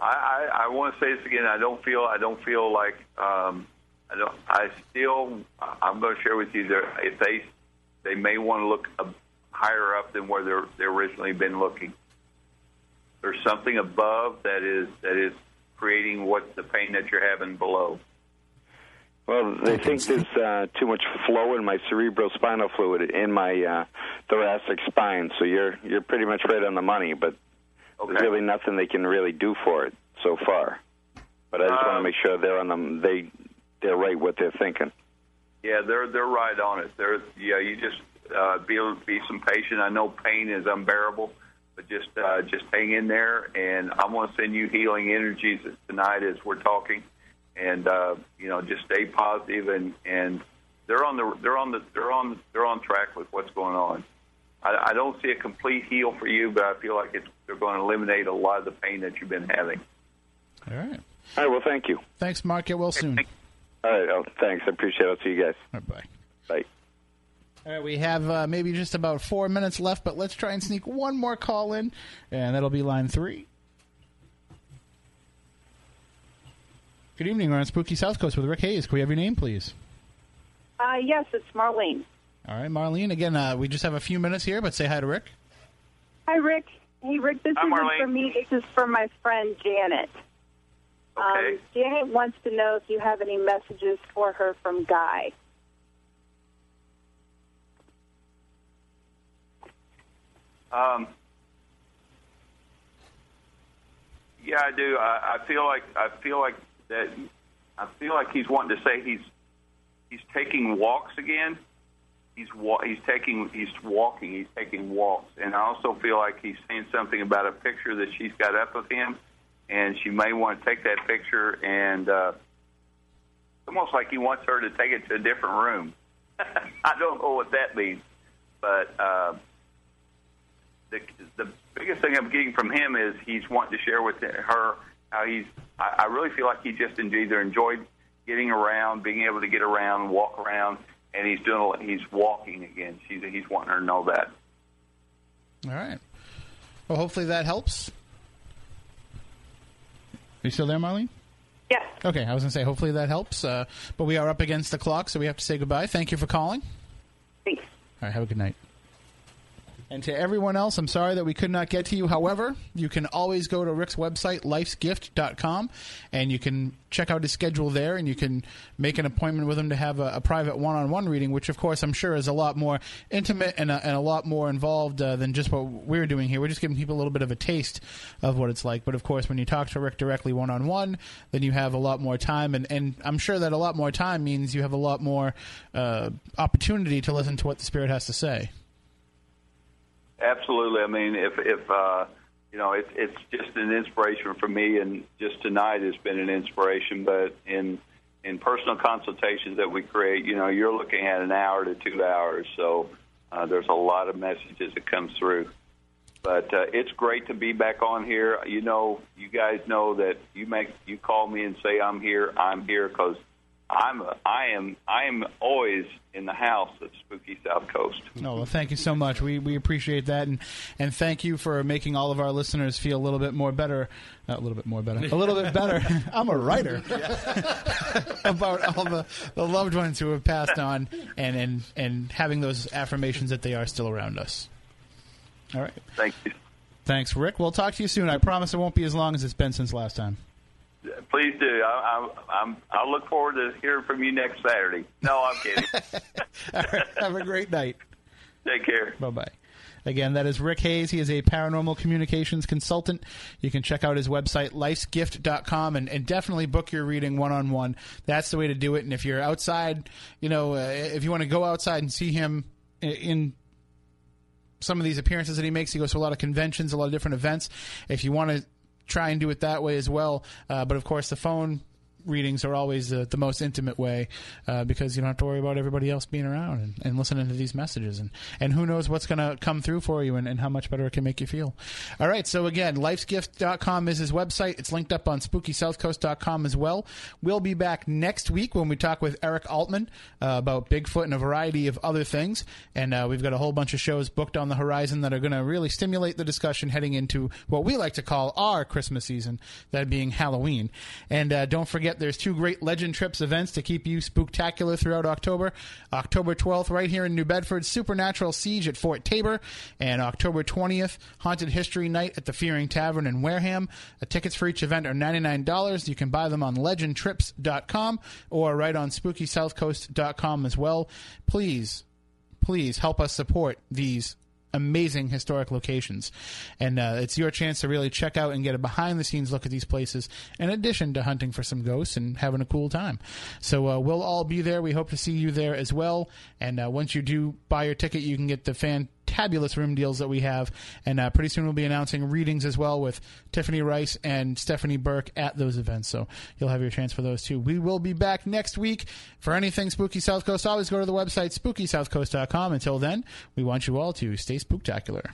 I, I, I want to say this again. I don't feel. I don't feel like. Um, I don't. I still. I'm going to share with you that if they, they may want to look up, higher up than where they're they originally been looking. There's something above that is that is creating what the pain that you're having below. Well, they think there's uh, too much flow in my cerebrospinal fluid in my uh, thoracic spine. So you're you're pretty much right on the money, but there's really nothing they can really do for it so far. But I just want to make sure they're on them. They they're right what they're thinking. Yeah, they're they're right on it. They're yeah. You just uh, be be some patient. I know pain is unbearable, but just uh, just hang in there. And I'm going to send you healing energies tonight as we're talking. And uh, you know, just stay positive and and they're on the they're on the they're on they're on track with what's going on. I, I don't see a complete heal for you, but I feel like it's they're going to eliminate a lot of the pain that you've been having. All right. All right. Well, thank you. Thanks, Mark. Get well soon. All right. Oh, thanks. I appreciate it. I'll see you guys. bye. Bye. All right, we have uh, maybe just about four minutes left, but let's try and sneak one more call in, and that'll be line three. Good evening, we're on Spooky South Coast with Rick Hayes. Can we have your name, please? Uh, yes, it's Marlene. All right, Marlene. Again, uh, we just have a few minutes here, but say hi to Rick. Hi, Rick. Hey, Rick, this Hi, isn't for me. This is for my friend Janet. Okay. Um, Janet wants to know if you have any messages for her from Guy. Um, yeah, I do. I, I feel like I feel like that. I feel like he's wanting to say he's he's taking walks again. He's he's taking he's walking. He's taking walks, and I also feel like he's saying something about a picture that she's got up of him, and she may want to take that picture and uh, almost like he wants her to take it to a different room. <laughs> I don't know what that means, but. Uh, the the biggest thing I'm getting from him is he's wanting to share with her how he's. I, I really feel like he just either enjoyed getting around, being able to get around, walk around, and he's doing. He's walking again. She's he's wanting her to know that. All right. Well, hopefully that helps. Are you still there, Marlene? Yes. Okay, I was going to say, hopefully that helps. Uh, but we are up against the clock, so we have to say goodbye. Thank you for calling. Thanks. All right, have a good night. And to everyone else, I'm sorry that we could not get to you. However, you can always go to Rick's website, lifesgift.com, and you can check out his schedule there, and you can make an appointment with him to have a, a private one on one reading, which, of course, I'm sure is a lot more intimate and a, and a lot more involved uh, than just what we're doing here. We're just giving people a little bit of a taste of what it's like. But, of course, when you talk to Rick directly one on one, then you have a lot more time, and, and I'm sure that a lot more time means you have a lot more uh, opportunity to listen to what the Spirit has to say. Absolutely. I mean, if if uh, you know, it, it's just an inspiration for me, and just tonight has been an inspiration. But in in personal consultations that we create, you know, you're looking at an hour to two hours, so uh, there's a lot of messages that comes through. But uh, it's great to be back on here. You know, you guys know that you make you call me and say I'm here. I'm here because I'm a, I am I am always in the house of Spooky South Coast. No, well, thank you so much. We we appreciate that, and and thank you for making all of our listeners feel a little bit more better, uh, a little bit more better, a little bit better. <laughs> I'm a writer <laughs> about all the, the loved ones who have passed on, and and and having those affirmations that they are still around us. All right. Thank you. Thanks, Rick. We'll talk to you soon. I promise it won't be as long as it's been since last time. Please do. I, I, I'm. I look forward to hearing from you next Saturday. No, I'm kidding. <laughs> All right. Have a great night. Take care. Bye bye. Again, that is Rick Hayes. He is a paranormal communications consultant. You can check out his website, lifesgift.com, and, and definitely book your reading one on one. That's the way to do it. And if you're outside, you know, uh, if you want to go outside and see him i- in some of these appearances that he makes. He goes to a lot of conventions, a lot of different events. If you want to try and do it that way as well, uh, but of course the phone readings are always uh, the most intimate way uh, because you don't have to worry about everybody else being around and, and listening to these messages and, and who knows what's going to come through for you and, and how much better it can make you feel. All right so again lifesgift.com is his website. It's linked up on spookysouthcoast.com as well. We'll be back next week when we talk with eric altman uh, about bigfoot and a variety of other things. And uh, we've got a whole bunch of shows booked on the horizon that are going to really stimulate the discussion heading into what we like to call our christmas season that being halloween. And uh, don't forget there's two great legend trips events to keep you spooktacular throughout october. October 12th right here in new bedford supernatural siege at Fort Taber. And october 20th haunted history night at the fearing tavern in wareham. The tickets for each event are $99 you can buy them on legendtrips.com or right on spookysouthcoast.com as well. Please please help us support these amazing historic locations. And uh, it's your chance to really check out and get a behind the scenes look at these places, in addition to hunting for some ghosts and having a cool time. So uh, we'll all be there. We hope to see you there as well. And uh, once you do buy your ticket, you can get the fantabulous room deals that we have. And uh, pretty soon we'll be announcing readings as well with Tiffany Rice and Stephanie Burke at those events. So you'll have your chance for those too. We will be back next week for anything Spooky South Coast. Always go to the website spookysouthcoast.com. Until then, we want you all to stay spooktacular.